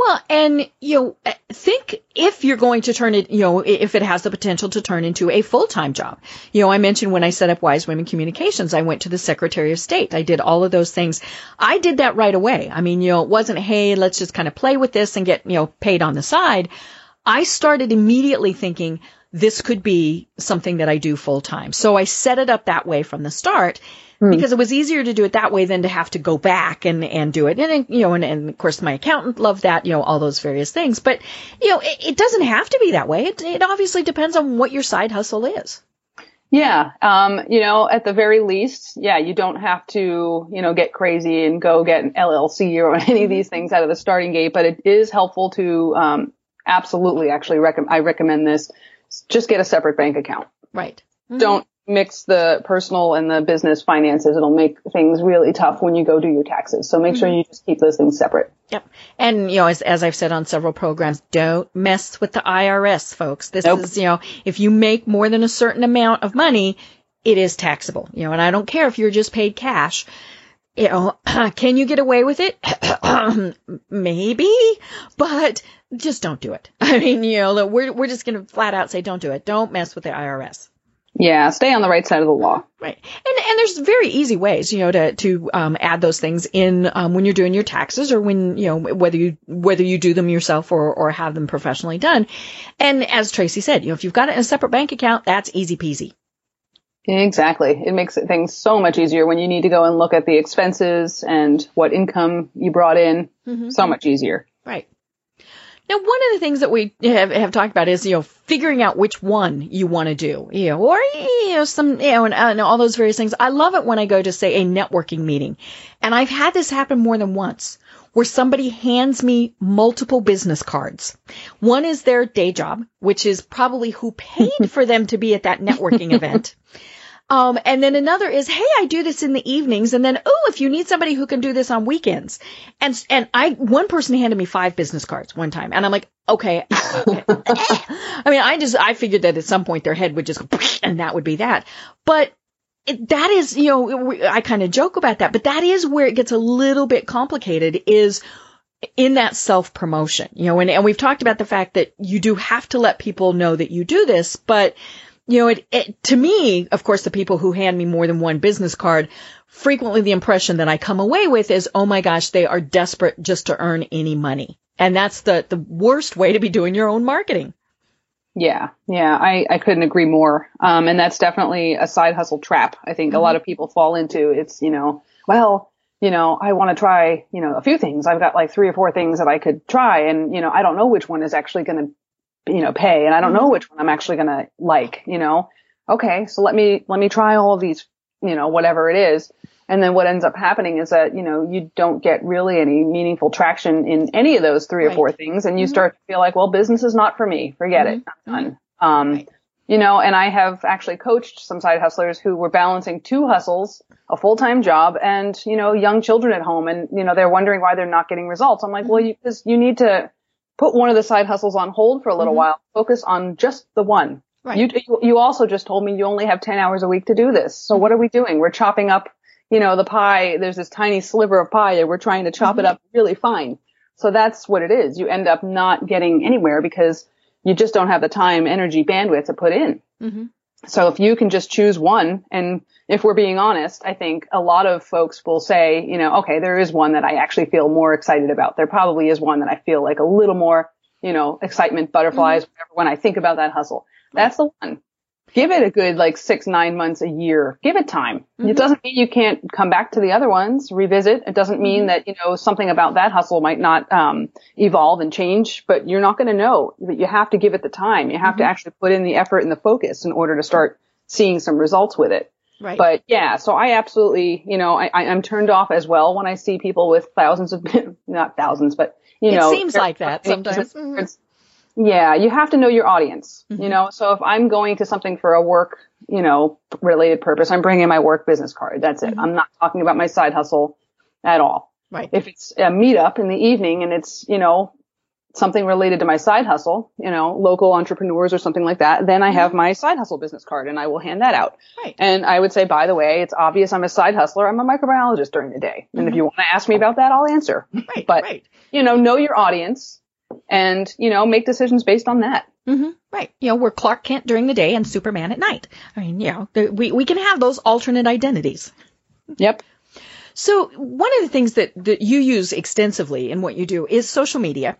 Well, and you know, uh, think if you're going to turn it, you know, if it has the potential to turn into a full-time job. You know, I mentioned when I set up Wise Women Communications, I went to the Secretary of State. I did all of those things. I did that right away. I mean, you know, it wasn't, hey, let's just kind of play with this and get, you know, paid on the side. I started immediately thinking this could be something that I do full time. So I set it up that way from the start because it was easier to do it that way than to have to go back and, and do it. And, you know, and, and of course my accountant loved that, you know, all those various things. But, you know, it, it doesn't have to be that way. It, it obviously depends on what your side hustle is. Yeah. Um, you know, at the very least, yeah, you don't have to, you know, get crazy and go get an LLC or any of these things out of the starting gate, but it is helpful to, um, absolutely actually recommend, I recommend this. Just get a separate bank account. Right. Don't mix the personal and the business finances. It'll make things really tough when you go do your taxes. So make sure mm-hmm. you just keep those things separate. Yep. And, you know, as, as I've said on several programs, don't mess with the IRS, folks. This Nope. is, you know, if you make more than a certain amount of money, it is taxable. You know, and I don't care if you're just paid cash. You know, can you get away with it? Maybe, but just don't do it. I mean, you know, we're, we're just going to flat out say don't do it. Don't mess with the IRS. Yeah. Stay on the right side of the law. Right. And and there's very easy ways, you know, to to um, add those things in um, when you're doing your taxes or when you know whether you whether you do them yourself or or have them professionally done. And as Tracey said, you know, if you've got it in a separate bank account, that's easy peasy. Exactly. It makes things so much easier when you need to go and look at the expenses and what income you brought in. So much easier. Right. Now, one of the things that we have, have talked about is, you know, figuring out which one you want to do, you know, or, you know, some, you know, and, uh, and all those various things. I love it when I go to, say, a networking meeting. And I've had this happen more than once where somebody hands me multiple business cards. One is their day job, which is probably who paid for them to be at that networking event. Um, and then another is, hey, I do this in the evenings. And then, oh, if you need somebody who can do this on weekends. And, and I, one person handed me five business cards one time. And I'm like, okay. I mean, I just, I figured that at some point their head would just go, and that would be that. But it, that is, you know, I kind of joke about that, but that is where it gets a little bit complicated is in that self promotion, you know, and, and we've talked about the fact that you do have to let people know that you do this, but you know, it, it, to me, of course, the people who hand me more than one business card, frequently the impression that I come away with is, oh my gosh, they are desperate just to earn any money. And that's the, the worst way to be doing your own marketing. Yeah, yeah, I, I couldn't agree more. Um, and that's definitely a side hustle trap. I think a lot of people fall into it's, you know, well, you know, I want to try, you know, a few things. I've got like three or four things that I could try and, you know, I don't know which one is actually going to, you know, pay and I don't know mm-hmm. which one I'm actually going to like, you know. Okay, so let me, let me try all of these, you know, whatever it is. And then what ends up happening is that, you know, you don't get really any meaningful traction in any of those three or four things. And you mm-hmm. start to feel like, well, business is not for me. Forget it. Mm-hmm. I'm done. Um, Right. You know, and I have actually coached some side hustlers who were balancing two hustles, a full-time job and, you know, young children at home and, you know, they're wondering why they're not getting results. I'm like, well, you, cause you need to put one of the side hustles on hold for a little mm-hmm. while, focus on just the one. Right. You, you also just told me you only have 10 hours a week to do this. So what are we doing? We're chopping up, you know, the pie. There's this tiny sliver of pie and we're trying to chop mm-hmm. it up really fine. So that's what it is. You end up not getting anywhere because you just don't have the time, energy, bandwidth to put in. Mm-hmm. So if you can just choose one, and if we're being honest, I think a lot of folks will say, you know, okay, there is one that I actually feel more excited about. There probably is one that I feel like a little more, you know, excitement, butterflies, mm-hmm. whatever, when I think about that hustle. That's the one give it a good like six, nine months a year. Give it time. Mm-hmm. It doesn't mean you can't come back to the other ones, revisit. It doesn't mean mm-hmm. that, you know, something about that hustle might not, um, evolve and change, but you're not going to know. But you have to give it the time. You have mm-hmm. to actually put in the effort and the focus in order to start seeing some results with it. Right. But yeah, so I absolutely, you know, I, I'm turned off as well when I see people with thousands of, not thousands, but you know, it seems like that sometimes. Yeah, you have to know your audience, mm-hmm. you know. So if I'm going to something for a work, you know, related purpose, I'm bringing my work business card. That's it. Mm-hmm. I'm not talking about my side hustle at all. Right. If it's a meetup in the evening and it's, you know, something related to my side hustle, you know, local entrepreneurs or something like that, then I have mm-hmm. my side hustle business card and I will hand that out. Right. And I would say, by the way, it's obvious I'm a side hustler. I'm a microbiologist during the day. And mm-hmm. if you want to ask me about that, I'll answer. Right. but, right. you know, know your audience and, you know, make decisions based on that. Mm-hmm. Right. You know, we're Clark Kent during the day and Superman at night. I mean, you know, we, we can have those alternate identities. Yep. So one of the things that, that you use extensively in what you do is social media.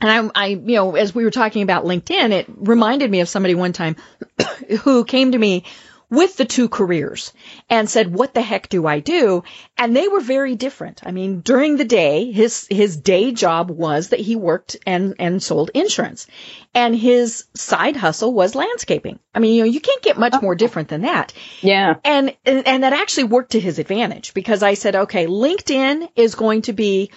And I, I, you know, as we were talking about LinkedIn, it reminded me of somebody one time who came to me with the two careers and said, what the heck do I do? And they were very different. I mean, during the day, his, his day job was that he worked and, and sold insurance and his side hustle was landscaping. I mean, you know, you can't get much more different than that. Yeah. And, and, and that actually worked to his advantage because I said, okay, LinkedIn is going to be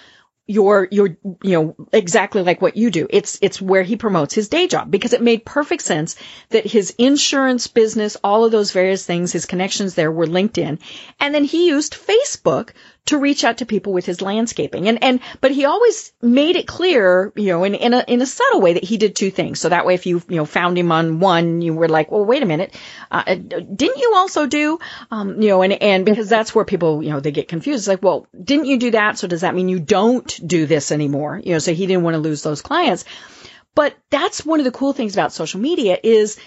your your you know exactly like what you do. It's it's where he promotes his day job because it made perfect sense that his insurance business all of those various things his connections there were linked in. And then he used facebook to reach out to people with his landscaping. And, and, but he always made it clear, you know, in, in a, in a subtle way that he did two things. So that way, if you, you know, found him on one, you were like, well, wait a minute. Uh, uh, didn't you also do, um, you know, and, and because that's where people, you know, they get confused. It's like, well, didn't you do that? So does that mean you don't do this anymore? You know, so he didn't want to lose those clients. But that's one of the cool things about social media is,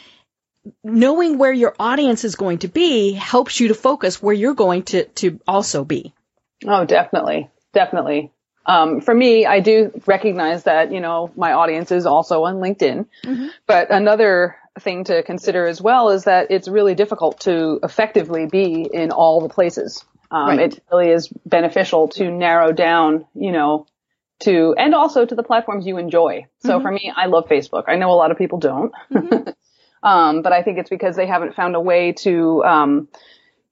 knowing where your audience is going to be helps you to focus where you're going to, to also be. Oh, definitely. Definitely. Um, for me, I do recognize that, you know, my audience is also on LinkedIn. Mm-hmm. But another thing to consider as well is that it's really difficult to effectively be in all the places. Um, right. it really is beneficial to narrow down, you know, to, and also to the platforms you enjoy. So mm-hmm. for me, I love Facebook. I know a lot of people don't. Mm-hmm. um, but I think it's because they haven't found a way to, um,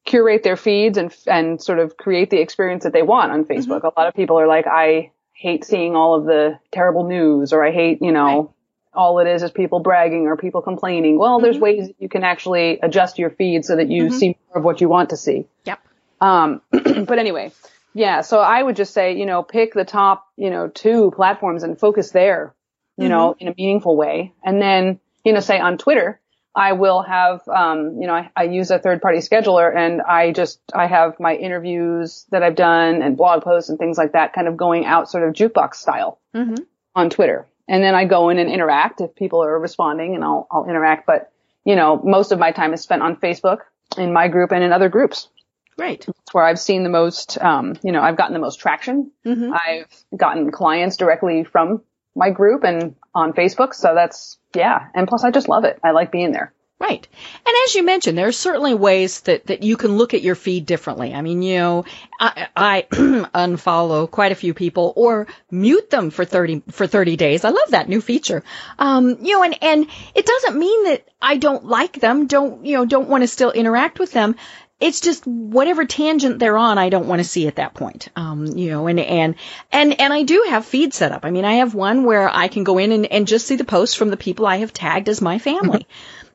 curate their feeds and and sort of create the experience that they want on Facebook. Mm-hmm. A lot of people are like, I hate seeing all of the terrible news, or I hate, you know, right. all it is is people bragging or people complaining. Well, mm-hmm. there's ways you can actually adjust your feed so that you mm-hmm. see more of what you want to see. Yep. Um, but anyway, yeah. So I would just say, you know, pick the top, you know, two platforms and focus there, you know, mm-hmm. in a meaningful way, and then, you know, say on Twitter I will have, um, you know, I, I, use a third party scheduler and I just, I have my interviews that I've done and blog posts and things like that kind of going out sort of jukebox style mm-hmm. on Twitter. And then I go in and interact if people are responding and I'll, I'll interact. But, you know, most of my time is spent on Facebook in my group and in other groups. Right. That's where I've seen the most, um, you know, I've gotten the most traction. Mm-hmm. I've gotten clients directly from my group and on Facebook. So that's, yeah. And plus I just love it. I like being there. Right. And as you mentioned, there are certainly ways that, that you can look at your feed differently. I mean, you know, I, I unfollow quite a few people or mute them for 30, for 30 days. I love that new feature. Um, you know, and, and it doesn't mean that I don't like them, don't, you know, don't want to still interact with them it's just whatever tangent they're on, I don't want to see at that point. Um, you know, and, and, and, and I do have feed set up. I mean, I have one where I can go in and, and just see the posts from the people I have tagged as my family.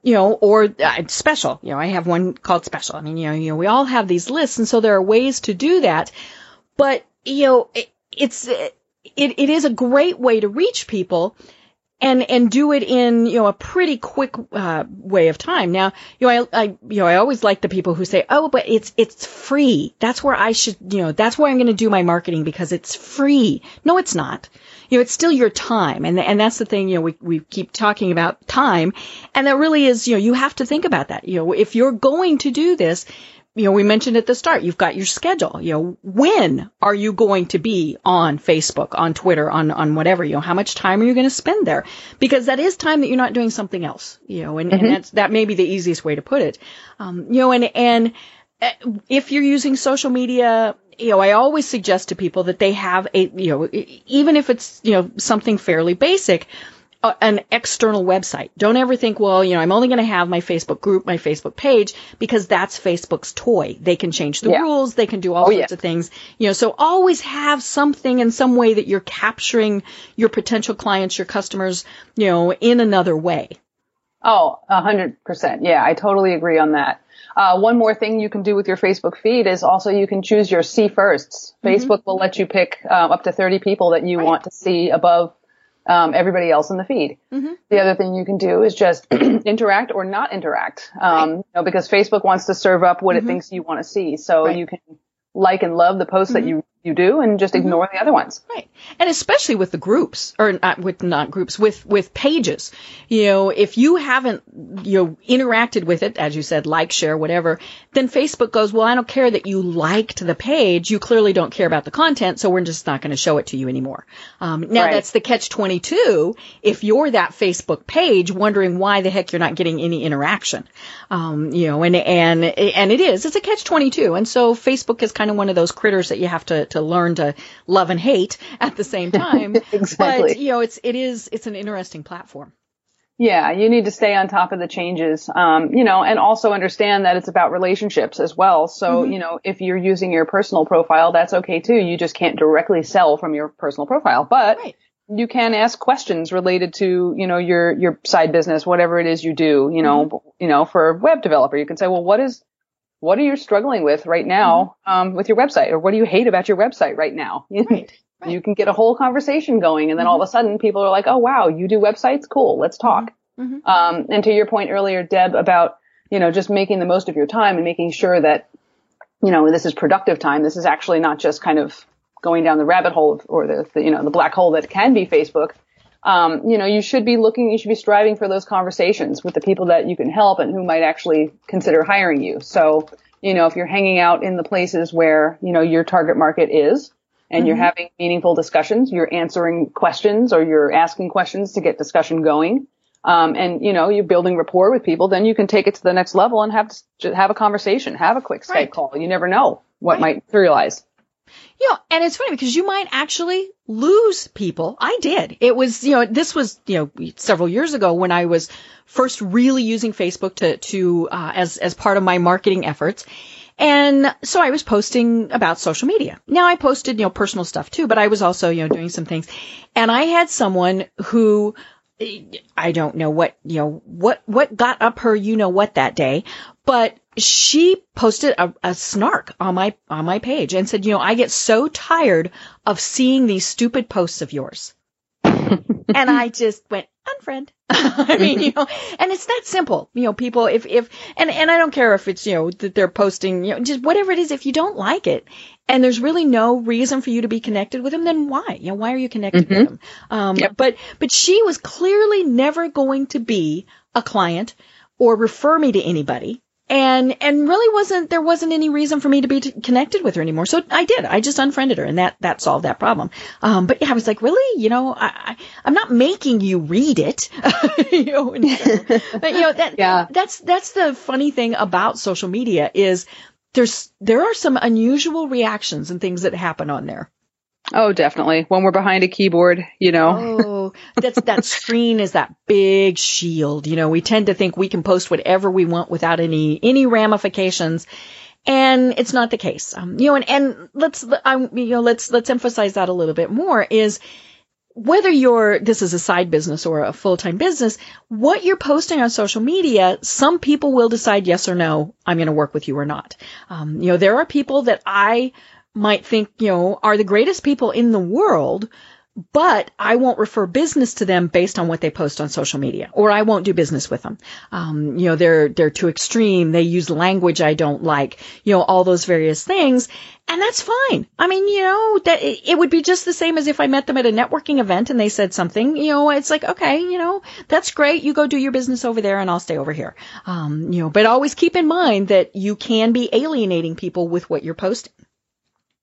you know, or uh, special. You know, I have one called special. I mean, you know, you know, we all have these lists, and so there are ways to do that. But you know, it, it's it, it is a great way to reach people and and do it in you know a pretty quick uh, way of time. Now, you know, I, I you know I always like the people who say, "Oh, but it's it's free. That's where I should, you know, that's where I'm going to do my marketing because it's free." No, it's not. You know, it's still your time, and and that's the thing. You know, we we keep talking about time, and that really is, you know, you have to think about that. You know, if you're going to do this, you know, we mentioned at the start, you've got your schedule. You know, when are you going to be on Facebook, on Twitter, on, on whatever, you know, how much time are you going to spend there? Because that is time that you're not doing something else, you know, and, mm-hmm. and that's, that may be the easiest way to put it. Um, you know, and, and uh, if you're using social media, you know, I always suggest to people that they have a, you know, even if it's, you know, something fairly basic, an external website. Don't ever think, well, you know, I'm only going to have my Facebook group, my Facebook page, because that's Facebook's toy. They can change the yeah. rules. They can do all oh, sorts yeah. of things. You know, so always have something in some way that you're capturing your potential clients, your customers, you know, in another way. Oh, a hundred percent. Yeah, I totally agree on that. Uh, one more thing you can do with your Facebook feed is also you can choose your see firsts. Mm-hmm. Facebook will let you pick uh, up to 30 people that you right. want to see above um, everybody else in the feed. Mm-hmm. The other thing you can do is just interact or not interact, um, right. you know, because Facebook wants to serve up what mm-hmm. it thinks you want to see. So right. you can like and love the posts mm-hmm. that you you do and just mm-hmm. ignore mm-hmm. the other ones. Right. And especially with the groups or not with not groups with with pages. You know, if you haven't you know interacted with it as you said like share whatever, then Facebook goes, "Well, I don't care that you liked the page. You clearly don't care about the content, so we're just not going to show it to you anymore." Um, now right. that's the catch 22 if you're that Facebook page wondering why the heck you're not getting any interaction. Um, you know, and and and it is. It's a catch 22. And so Facebook is kind of one of those critters that you have to to learn to love and hate at the same time. exactly. But you know, it's it is it's an interesting platform. Yeah, you need to stay on top of the changes, um, you know, and also understand that it's about relationships as well. So, mm-hmm. you know, if you're using your personal profile, that's okay too. You just can't directly sell from your personal profile, but right. you can ask questions related to, you know, your, your side business, whatever it is you do, you know, mm-hmm. you know, for a web developer, you can say, well, what is, what are you struggling with right now mm-hmm. um, with your website, or what do you hate about your website right now? Right. Right. You can get a whole conversation going, and then mm-hmm. all of a sudden, people are like, "Oh wow, you do websites? Cool, let's talk." Mm-hmm. mm-hmm. Um, and to your point earlier, Deb, about you know just making the most of your time and making sure that you know this is productive time. This is actually not just kind of going down the rabbit hole or the, the you know the black hole that can be Facebook. Um, you know, you should be looking, you should be striving for those conversations with the people that you can help and who might actually consider hiring you. So, you know, if you're hanging out in the places where, you know, your target market is and mm-hmm. you're having meaningful discussions, you're answering questions or you're asking questions to get discussion going. Um, and you know, you're building rapport with people, then you can take it to the next level and have, have a conversation, have a quick Skype right. call. You never know what right. might materialize. You know, and it's funny because you might actually lose people. I did. It was, you know, this was, you know, several years ago when I was first really using Facebook to, to, uh, as, as part of my marketing efforts. And so I was posting about social media. Now I posted, you know, personal stuff too, but I was also, you know, doing some things. And I had someone who, I don't know what, you know, what, what got up her, you know what that day, but she posted a, a, snark on my on my page and said, you know, I get so tired of seeing these stupid posts of yours. and I just went unfriend. I mean, you know, and it's that simple. You know, people if if and and I don't care if it's you know that they're posting, you know, just whatever it is. If you don't like it, and there's really no reason for you to be connected with them, then why? You know, why are you connected mm-hmm. with them? Um, yep. But but she was clearly never going to be a client or refer me to anybody and and really wasn't there wasn't any reason for me to be t- connected with her anymore. So I did. I just unfriended her, and that that solved that problem. Um, but yeah, I was like, really, you know, I, I am not making you read it, you know. So, but you know that yeah. that's that's the funny thing about social media is there's there are some unusual reactions and things that happen on there. Oh, definitely. When we're behind a keyboard, you know. oh, that's that screen is that big shield. You know, we tend to think we can post whatever we want without any any ramifications, and it's not the case. Um, you know, and and let's I, you know let's let's emphasize that a little bit more is whether you're this is a side business or a full-time business, what you're posting on social media, some people will decide yes or no, I'm going to work with you or not. Um, you know, there are people that I might think, you know, are the greatest people in the world, but I won't refer business to them based on what they post on social media, or I won't do business with them. Um, you know, they're they're too extreme. They use language I don't like. You know, all those various things, and that's fine. I mean, you know, that it would be just the same as if I met them at a networking event and they said something. You know, it's like, okay, you know, that's great. You go do your business over there, and I'll stay over here. Um, you know, but always keep in mind that you can be alienating people with what you're posting.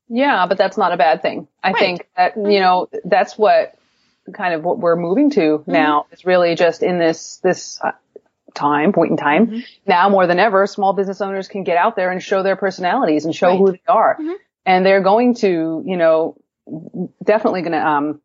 Yeah, but that's not a bad thing. I right. think that, you know, that's what kind of what we're moving to mm-hmm. now is really just in this, this uh, time, point in time. Mm-hmm. Now more than ever, small business owners can get out there and show their personalities and show right. who they are. Mm-hmm. And they're going to, you know, definitely going to, um,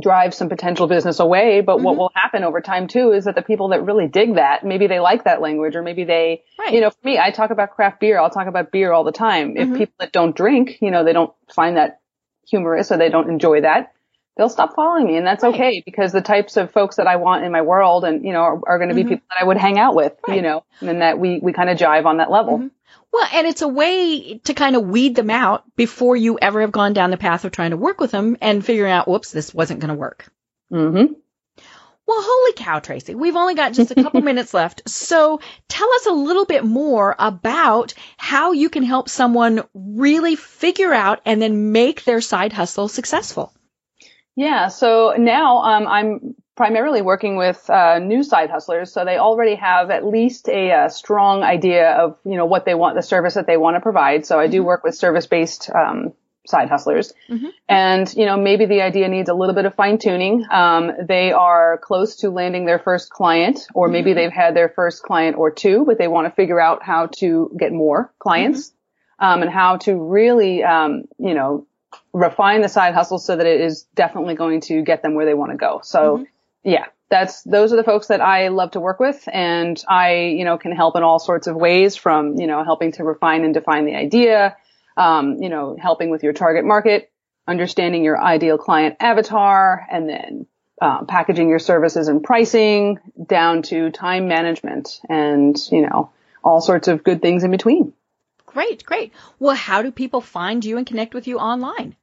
drive some potential business away. But mm-hmm. what will happen over time too is that the people that really dig that, maybe they like that language or maybe they, right. you know, for me, I talk about craft beer. I'll talk about beer all the time. Mm-hmm. If people that don't drink, you know, they don't find that humorous or they don't enjoy that, they'll stop following me and that's right. okay because the types of folks that I want in my world and, you know, are, are going to be mm-hmm. people that I would hang out with, right. you know, and that we, we kind of jive on that level. Well, and it's a way to kind of weed them out before you ever have gone down the path of trying to work with them and figuring out, whoops, this wasn't going to work. Mm-hmm. Well, holy cow, Tracey. We've only got just a couple minutes left. So tell us a little bit more about how you can help someone really figure out and then make their side hustle successful. Yeah. So now um, I'm primarily working with uh, new side hustlers, so they already have at least a, a, strong idea of you know what they want, the service that they want to provide. So I do mm-hmm. work with service-based um, side hustlers, mm-hmm. and you know maybe the idea needs a little bit of fine tuning. Um, they are close to landing their first client, or maybe mm-hmm. they've had their first client or two, but they want to figure out how to get more clients. Mm-hmm. Um, and how to really, um, you know, refine the side hustle so that it is definitely going to get them where they want to go. So mm-hmm yeah, that's those are the folks that I love to work with, and I you know can help in all sorts of ways from you know helping to refine and define the idea, um, you know helping with your target market, understanding your ideal client avatar, and then um, packaging your services and pricing down to time management and you know all sorts of good things in between. Great, great. Well, how do people find you and connect with you online?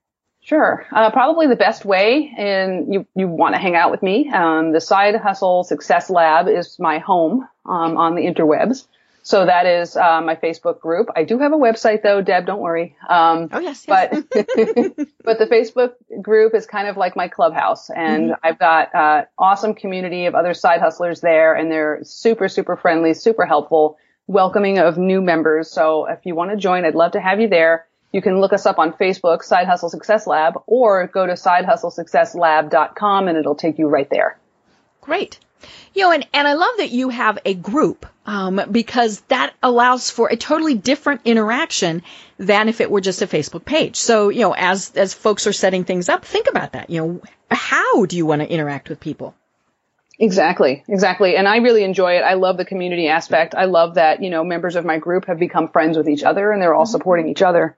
Sure. Uh, probably the best way, and you, you want to hang out with me. Um, the Side Hustle Success Lab is my home um, on the interwebs. So that is uh, my Facebook group. I do have a website though, Deb. Don't worry. Um, oh yes, yes. but but the Facebook group is kind of like my clubhouse, and mm-hmm. I've got uh, awesome community of other side hustlers there, and they're super super friendly, super helpful, welcoming of new members. So if you want to join, I'd love to have you there. You can look us up on Facebook, Side Hustle Success Lab, or go to sidehustlesuccesslab.com and it'll take you right there. Great. You know, and, and I love that you have a group, um, because that allows for a totally different interaction than if it were just a Facebook page. So, you know, as, as folks are setting things up, think about that. You know, how do you want to interact with people? Exactly, exactly. And I really enjoy it. I love the community aspect. I love that, you know, members of my group have become friends with each other and they're all mm-hmm. supporting each other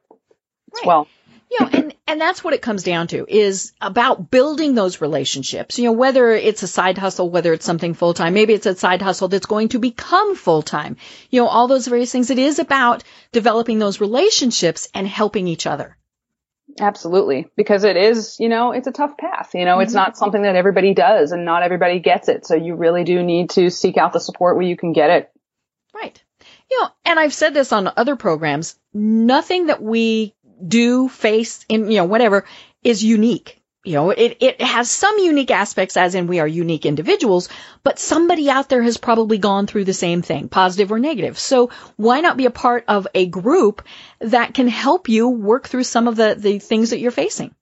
right. well. You know, and, and that's what it comes down to is about building those relationships. You know, whether it's a side hustle, whether it's something full time, maybe it's a side hustle that's going to become full time. You know, all those various things. It is about developing those relationships and helping each other. Absolutely. Because it is, you know, it's a tough path. You know, mm-hmm. it's not something that everybody does and not everybody gets it. So you really do need to seek out the support where you can get it. Right. You know, and I've said this on other programs, nothing that we do, face, in, you know, whatever, is unique. You know, it, it has some unique aspects as in we are unique individuals, but somebody out there has probably gone through the same thing, positive or negative. So why not be a part of a group that can help you work through some of the, the things that you're facing?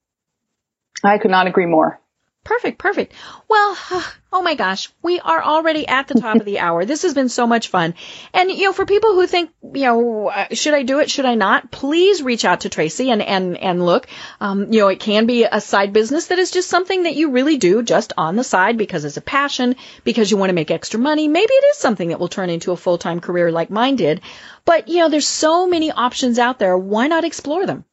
I could not agree more. Perfect, perfect. Well, oh my gosh, we are already at the top of the hour. This has been so much fun. And, you know, for people who think, you know, uh, should I do it? Should I not? Please reach out to Tracey and, and, and look. Um, you know, it can be a side business that is just something that you really do just on the side because it's a passion, because you want to make extra money. Maybe it is something that will turn into a full-time career like mine did. But, you know, there's so many options out there. Why not explore them?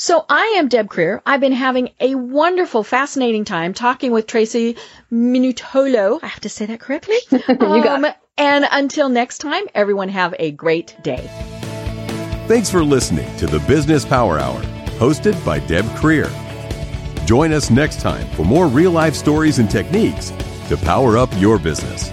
So I am Deb Krier. I've been having a wonderful, fascinating time talking with Tracey Minutolo. I have to say that correctly. you got it. Um, and until next time, everyone have a great day. Thanks for listening to the Business Power Hour, hosted by Deb Krier. Join us next time for more real life stories and techniques to power up your business.